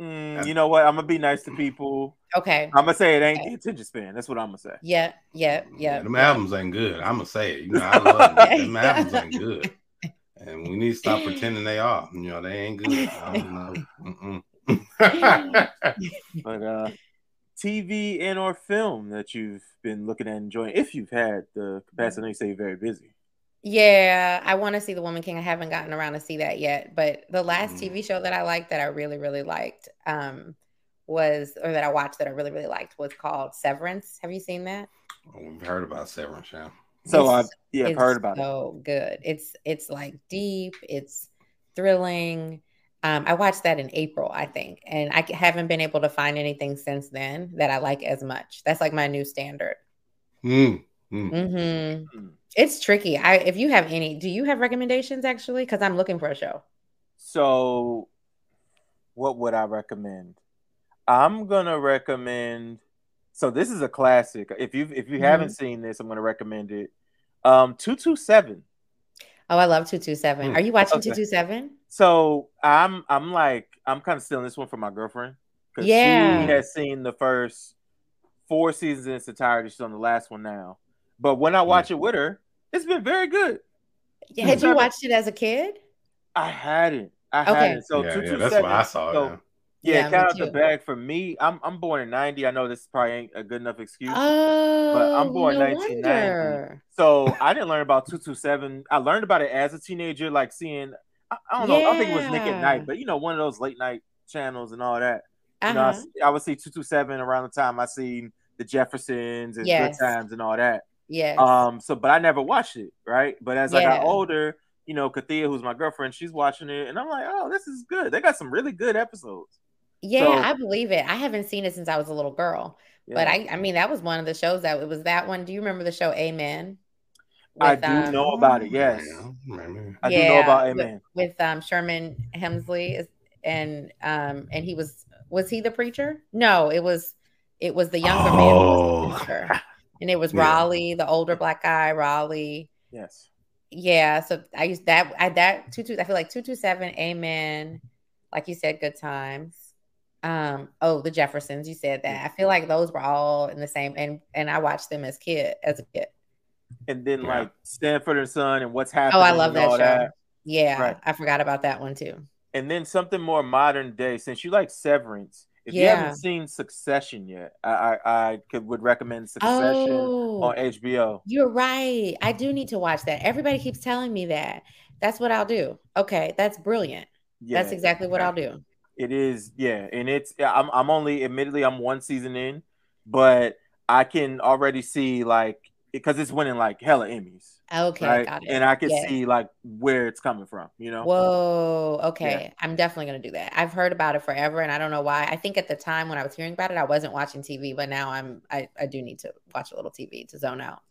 Mm, you know what? I'm gonna be nice to people. Okay. I'm gonna say it ain't okay. the attention span. That's what I'm gonna say. Yeah, yeah, yeah. yeah them albums ain't good. I'm gonna say it. You know, I love them. them albums ain't good, and we need to stop pretending they are. You know, they ain't good. but uh, TV and or film that you've been looking at enjoying, if you've had the capacity, to say you're very busy. Yeah, I want to see The Woman King. I haven't gotten around to see that yet, but the last mm. TV show that I liked that I really really liked um was or that I watched that I really really liked was called Severance. Have you seen that? We've heard about Severance, yeah. So I've yeah, I've heard about so it. So good. It's it's like deep, it's thrilling. Um, I watched that in April, I think, and I haven't been able to find anything since then that I like as much. That's like my new standard. Mm. Mm. Mm-hmm. Mm. It's tricky. I if you have any, do you have recommendations actually? Because I'm looking for a show. So, what would I recommend? I'm gonna recommend. So this is a classic. If you if you mm-hmm. haven't seen this, I'm gonna recommend it. Um, two two seven. Oh, I love two two seven. Hmm. Are you watching two two seven? So I'm I'm like I'm kind of stealing this one from my girlfriend because yeah. she has seen the first four seasons in its entirety. She's on the last one now. But when I watch it with her, it's been very good. Had you watched it as a kid? I hadn't. I okay. hadn't. So yeah, yeah, that's what I saw. So, yeah, yeah count out the bag for me. I'm I'm born in '90. I know this probably ain't a good enough excuse, oh, but I'm born no 1990. So I didn't learn about two two seven. I learned about it as a teenager, like seeing. I, I don't know. Yeah. I think it was Nick at Nite, but you know, one of those late night channels and all that. Uh-huh. You know, I, uh-huh. I, would see two two seven around the time I seen the Jeffersons and yes. Good Times and all that. Yeah. Um. So, but I never watched it, right? But as yeah. I got older, you know, Kathia, who's my girlfriend, she's watching it, and I'm like, oh, this is good. They got some really good episodes. Yeah, so, I believe it. I haven't seen it since I was a little girl, yeah. but I, I mean, that was one of the shows that it was that one. Do you remember the show Amen? With, I do um, know about it. Yes, I yeah, do know about Amen with, with um, Sherman Hemsley, and um, and he was was he the preacher? No, it was it was the younger oh. man and it was yeah. Rolly, the older black guy, Rolly. Yes. Yeah. So I used that. I that two two. I feel like two two seven. Amen. Like you said, good times. Um. Oh, the Jeffersons. You said that. I feel like those were all in the same. And and I watched them as kid as a kid. And then yeah. like Sanford and Son and what's happening. Oh, I love that show. That. Yeah, right. I forgot about that one too. And then something more modern day. Since you like Severance, if yeah. you haven't seen Succession yet, I I, I could would recommend Succession oh, on HBO. You're right. I do need to watch that. Everybody keeps telling me that. That's what I'll do. Okay, that's brilliant. Yeah, that's exactly what I'll do. It is, yeah, and it's I'm I'm only admittedly I'm one season in, but I can already see like because it's winning like hella Emmys. Okay, right? got it. And I can yeah. see like where it's coming from, you know. Whoa, okay. Yeah. I'm definitely gonna do that. I've heard about it forever and I don't know why. I think at the time when I was hearing about it, I wasn't watching TV, but now I'm I, I do need to watch a little TV to zone out.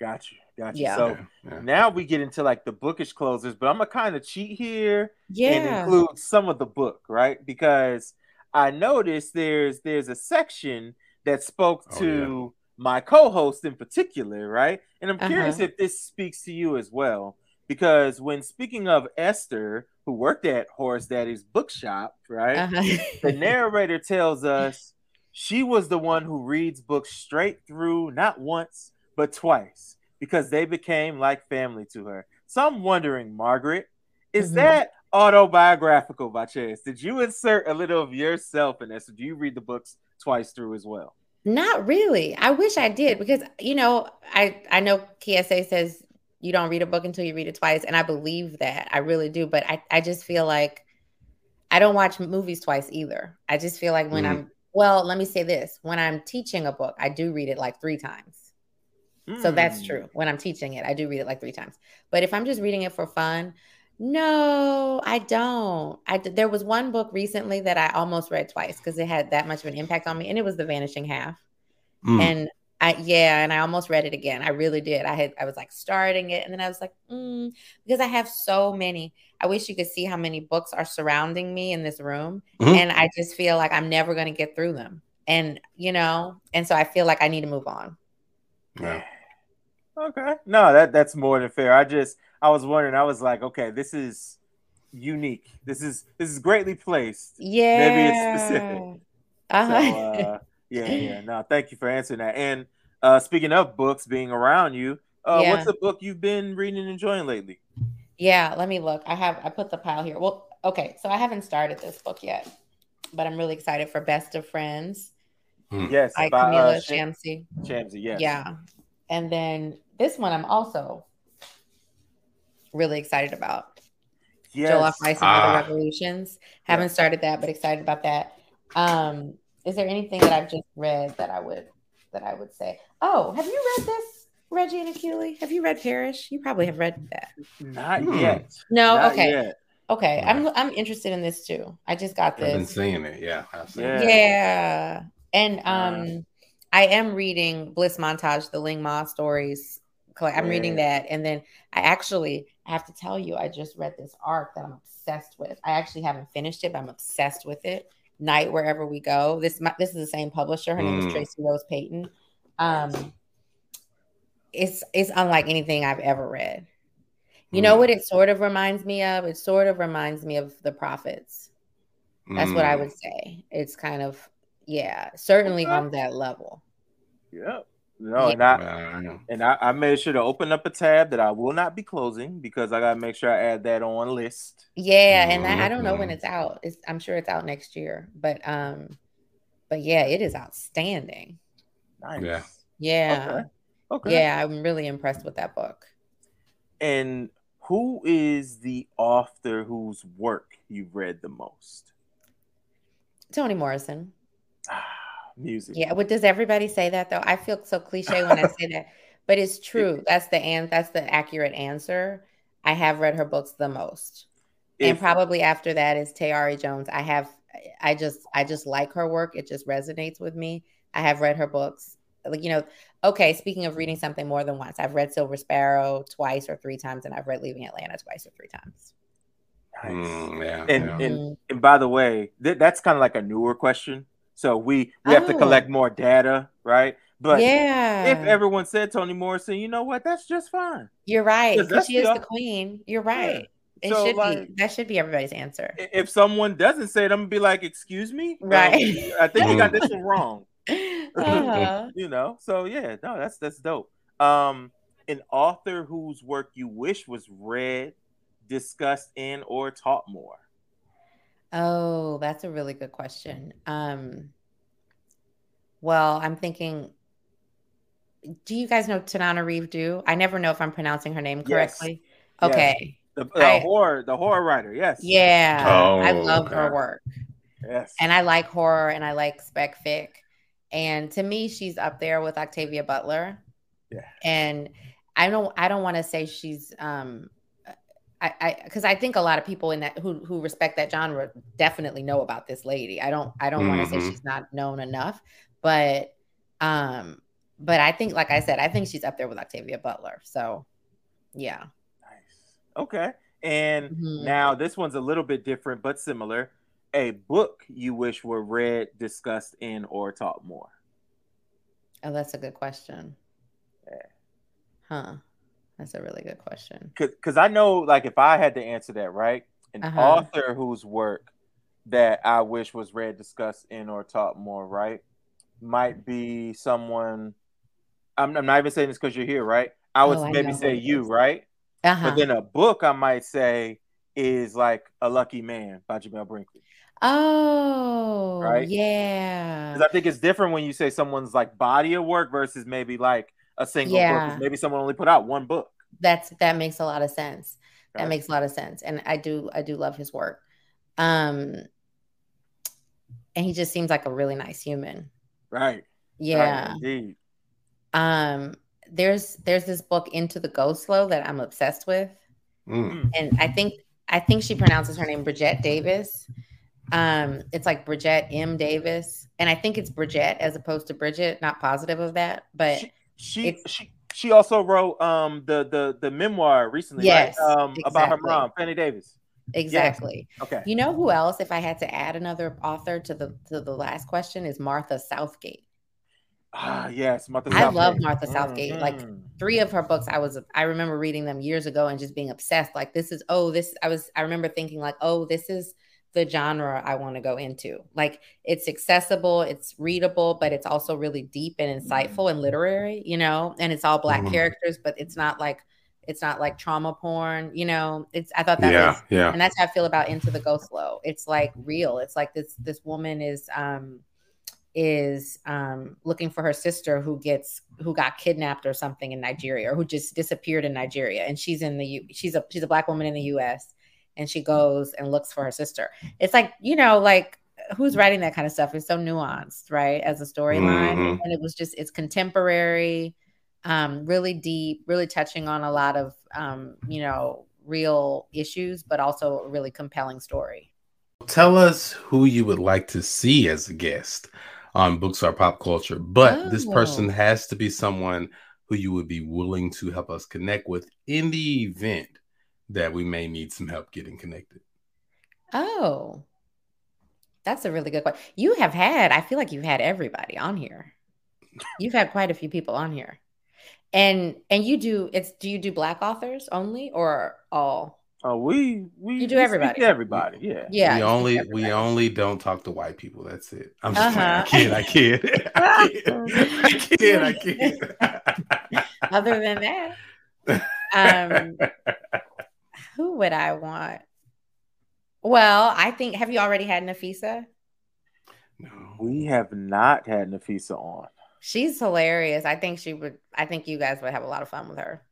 Got you. Got you. Yeah. So yeah. now we get into like the bookish closers, but I'm gonna kind of cheat here yeah. and include some of the book, right? Because I noticed there's there's a section that spoke oh, to my co-host in particular, right? And I'm curious uh-huh. if this speaks to you as well, because when speaking of Esther, who worked at Horace Daddy's bookshop, right? Uh-huh. the narrator tells us she was the one who reads books straight through, not once but twice, because they became like family to her. So I'm wondering, Margaret, is mm-hmm. that autobiographical by chance? Did you insert a little of yourself in this? Do you read the books twice through as well? Not really. I wish I did because you know, I I know KSA says You don't read a book until you read it twice. And I believe that. I really do. But I, I just feel like I don't watch movies twice either. I just feel like when mm. I'm, well, let me say this when I'm teaching a book, I do read it like three times. Mm. So that's hmm. true. When I'm teaching it, I do read it like three times. But if I'm just reading it for fun, no, I don't. I there was one book recently that I almost read twice because it had that much of an impact on me, and it was The Vanishing Half. Mm. And I yeah, and I almost read it again. I really did. I had I was like starting it, and then I was like, mm, because I have so many. I wish you could see how many books are surrounding me in this room, mm-hmm. and I just feel like I'm never going to get through them. And you know, and so I feel like I need to move on. Yeah. Okay. No, that that's more than fair. I just I was wondering. I was like, okay, this is unique. This is this is greatly placed. Yeah. Maybe it's specific. Uh-huh. So, uh, yeah, yeah. No, thank you for answering that. And uh, speaking of books being around you, uh, yeah. what's a book you've been reading and enjoying lately? Yeah, let me look. I have I put the pile here. Well, okay, so I haven't started this book yet, but I'm really excited for Best of Friends. Hmm. Yes, by, by Kamila uh, Shamsie. Shamsie, yes. Yeah, and then this one I'm also really excited about. Yes. Jollof Rice and ah. Other Revolutions. Haven't yeah. started that, but excited about that. Um, is there anything that I've just read that I would that I would say? Oh, have you read this, Reggie and Akili? Have you read Parish? You probably have read that. Not hmm. yet. No, Not okay. Yet. Okay, I'm I'm interested in this too. I just got this. I've been seeing it. Yeah, yeah. It. yeah. And um, I am reading Bliss Montage, the Ling Ma stories. I'm yeah. reading that, and then I actually I have to tell you, I just read this arc that I'm obsessed with. I actually haven't finished it, but I'm obsessed with it. Night wherever we go. This this is the same publisher. Her mm. name is mm. Tracey Rose Peyton. Um, it's it's unlike anything I've ever read. You mm. know what it sort of reminds me of? It sort of reminds me of the prophets. That's mm. what I mm. would say. It's kind of yeah, certainly okay. on that level. Yep. No, and I and I, I, made sure to open up a tab that I will not be closing because I gotta make sure I add that on list. Yeah, and I, I don't know when it's out. It's, I'm sure it's out next year, but um, but yeah, it is outstanding. Nice. Yeah. Yeah. Okay. okay. Yeah, I'm really impressed with that book. And who is the author whose work you've read the most? Toni Morrison. Music. Yeah, but does everybody say that though? I feel so cliche when I say that, but it's true. That's the and that's the accurate answer. I have read her books the most, if, and probably after that is Tayari Jones. I have, I just, I just like her work. It just resonates with me. I have read her books. Like you know, okay. Speaking of reading something more than once, I've read Silver Sparrow twice or three times, and I've read Leaving Atlanta twice or three times. Nice. Mm, yeah, and, yeah. and and by the way, th- that's kind of like a newer question so we we have to oh. collect more data, right? But yeah, if everyone said Toni Morrison, you know what? That's just fine. You're right. She is the queen. You're right. Yeah. It so, should like, be that should be everybody's answer. If someone doesn't say it, I'm gonna be like, "Excuse me, right? Um, I think you got this one wrong." Uh-huh. you know, so yeah, no, that's that's dope. Um, an author whose work you wish was read, discussed in, or taught more. Oh, that's a really good question. Um, well, I'm thinking, do you guys know Tananarive Due? I never know if I'm pronouncing her name correctly. Yes. Okay. Yes. The, the I, horror, the horror writer, yes. Yeah. Oh, I love okay. her work. Yes. And I like horror and I like spec fic. And to me, she's up there with Octavia Butler. Yeah. And I don't I don't want to say she's um I because I, I, think a lot of people in that who who respect that genre definitely know about this lady. I don't I don't mm-hmm. want to say she's not known enough, but um but I think like I said, I think she's up there with Octavia Butler. So yeah. Nice. Okay. And mm-hmm. now this one's a little bit different but similar. A book you wish were read, discussed in, or taught more. Oh, that's a good question. Yeah. Huh. That's a really good question. Because I know, like, if I had to answer that, right, an uh-huh. author whose work that I wish was read, discussed, in, or taught more, right, might be someone. I'm, I'm not even saying this because you're here, right? I would oh, maybe I say you, right? Uh-huh. But then a book I might say is like A Lucky Man by Jamel Brinkley. Oh, right. Yeah. Because I think it's different when you say someone's like body of work versus maybe like a single yeah. book. Maybe someone only put out one book. That's that makes a lot of sense. That Right. makes a lot of sense. And I do I do love his work. Um and he just seems like a really nice human. Right. Yeah. Right, indeed. Um there's there's this book Into the Go Slow that I'm obsessed with. Mm. And I think I think she pronounces her name Bridget Davis. Um, it's like Bridget M. Davis. And I think it's Bridget as opposed to Bridget, not positive of that, but She she, it's- she she also wrote um the the the memoir recently, Yes, right? Um about her mom, Fannie Davis. exactly. Okay. You know who else, if I had to add another author to the to the last question, is Martha Southgate. Ah, yes, Martha I love Martha Southgate. Like Mhm. three of her books, I was I remember reading them years ago and just being obsessed. Like this is oh this I was I remember thinking like oh this is the genre I want to go into. Like it's accessible, it's readable, but it's also really deep and insightful and literary, you know. And it's all black Mhm. characters, but it's not like it's not like trauma porn, you know. It's I thought that Yeah, was yeah. and that's how I feel about Into the Go Slow. It's like real. It's like this this woman is um is um looking for her sister who gets who got kidnapped or something in Nigeria or who just disappeared in Nigeria and she's in the U she's a she's a black woman in the US and she goes and looks for her sister. It's like, you know, like who's writing that kind of stuff is so nuanced, right? As a storyline. Mhm. And it was just it's contemporary, um, really deep, really touching on a lot of um, you know, real issues, but also a really compelling story. Tell us who you would like to see as a guest on Books Are Pop Culture, but this person Oh. has to be someone who you would be willing to help us connect with in the event that we may need some help getting connected. Oh, that's a really good question. You have had, I feel like you've had everybody on here. You've had quite a few people on here. And and you do it's do you do black authors only or all? Oh, we we You do we speak everybody. to everybody, yeah. Yeah. we only we only don't talk to white people. That's it. I'm just Uh-huh. playing. I kid. I kid. I kid. I kid. I kid. Other than that, um who would I want? Well, I think have you already had Nafissa? no. We have not had Nafissa on. She's hilarious. I think she would I think you guys would have a lot of fun with her.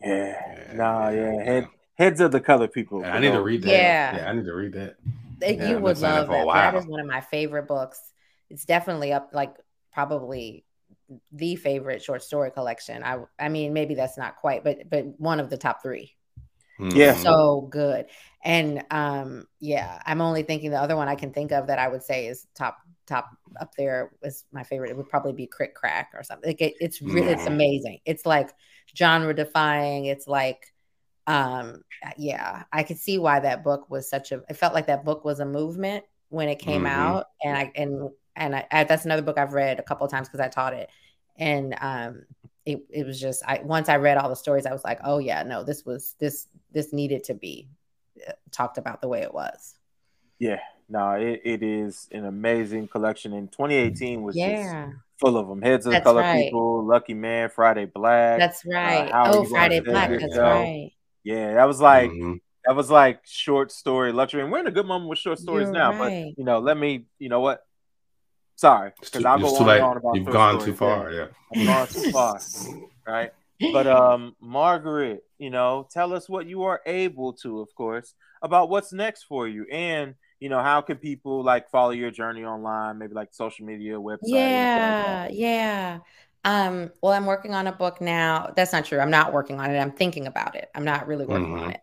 Yeah. Yeah, nah, yeah, yeah. Head, heads of the color people. Yeah, I need to read that. Yeah. Yeah, I need to read that. That Yeah, you would been saying that love for a that. That while. is one of my favorite books. It's definitely up, like probably the favorite short story collection. I, I mean, maybe that's not quite, but but one of the top three. Yeah. So good. And um, yeah, I'm only thinking the other one I can think of that I would say is top top up there is my favorite. It would probably be Krik Krak or something. Like it, it's really it's Mhm. amazing. It's like genre defying. It's like um yeah, I could see why that book was such a it felt like that book was a movement when it came Mhm. out. And I and and I, I that's another book I've read a couple of times because I taught it. And um it, it was just I once I read all the stories, I was like, oh yeah, no, this was this this needed to be uh, talked about the way it was. Yeah. No, it, it is an amazing collection. And 2018 was just Yeah, full of them. Heads of That's color right. people, Lucky Man, Friday Black. that's right. how are oh, Friday Black, that's yourself? right. yeah, that was like Mhm. that was like short story luxury. And we're in a good moment with short stories You're now. right. But you know, let me, you know what? Sorry, It's because too, I'll go it's on too late. on about You've short gone stories. too far. Yeah. I've gone too far. right? But um, Margaret, you know, tell us what you are able to, of course, about what's next for you, and you know, how can people like follow your journey online, maybe like social media, website. anything like Yeah, yeah. Um, well, I'm working on a book now. That's not true. I'm not working on it. I'm thinking about it. I'm not really working on Mhm. it.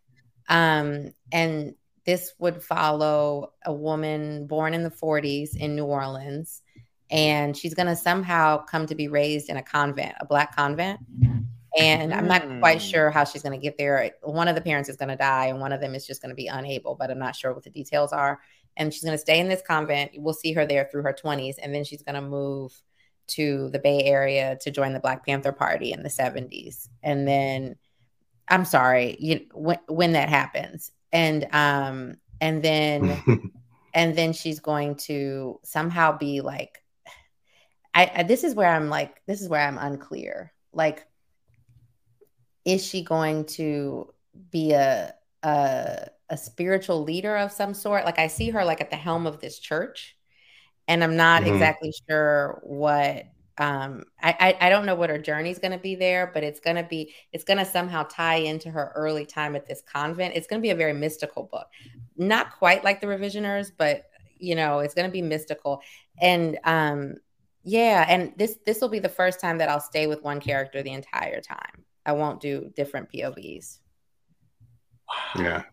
Um, and this would follow a woman born in the 40s in New Orleans, and she's going to somehow come to be raised in a convent, a black convent. And I'm not quite Mm. sure how she's going to get there. One of the parents is going to die, and one of them is just going to be unable, but I'm not sure what the details are. And she's going to stay in this convent. We'll see her there through her 20s, and then she's going to move to the Bay Area to join the Black Panther Party in the 70s. And then I'm sorry, you when when that happens. And um and then and then she's going to somehow be like I, I this is where I'm like this is where I'm unclear. Like is she going to be a a a spiritual leader of some sort? Like I see her like at the helm of this church and I'm not Mhm. exactly sure what um, I, I, I don't know what her journey is going to be there, but it's going to be it's going to somehow tie into her early time at this convent. It's going to be a very mystical book, not quite like the Revisioners, but you know, it's going to be mystical. And um, yeah, and this this will be the first time that I'll stay with one character the entire time. I won't do different POVs. Yeah.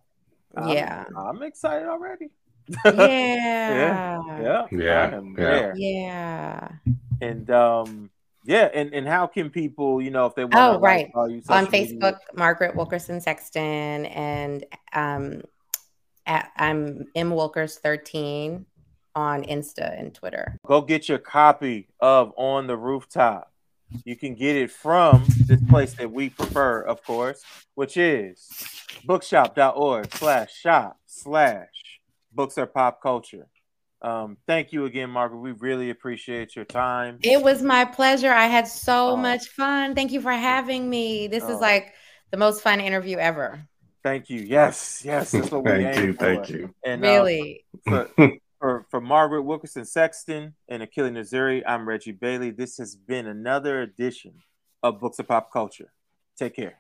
I'm, yeah. I'm excited already. Yeah. yeah. Yeah. Yeah. Yeah. And um yeah, and, and how can people, you know, if they want oh, right. Like, on Facebook, media? Margaret Wilkerson Sexton, and um, at, I'm M Wilkers 13 on Insta and Twitter. Go get your copy of On the Rooftop. You can get it from this place that we prefer, of course, which is bookshop.org slash shop slash books are pop culture. Um, thank you again, Margaret. We really appreciate your time. It was my pleasure. I had so oh. much fun. Thank you for having me. This oh. is like the most fun interview ever. Thank you. Yes, yes, that's what we thank you. For. Thank you. And really, um, for, for, for Margaret Wilkerson Sexton and Akili Nzuri, I'm Reggie Bailey. This has been another edition of Books of Pop Culture. Take care.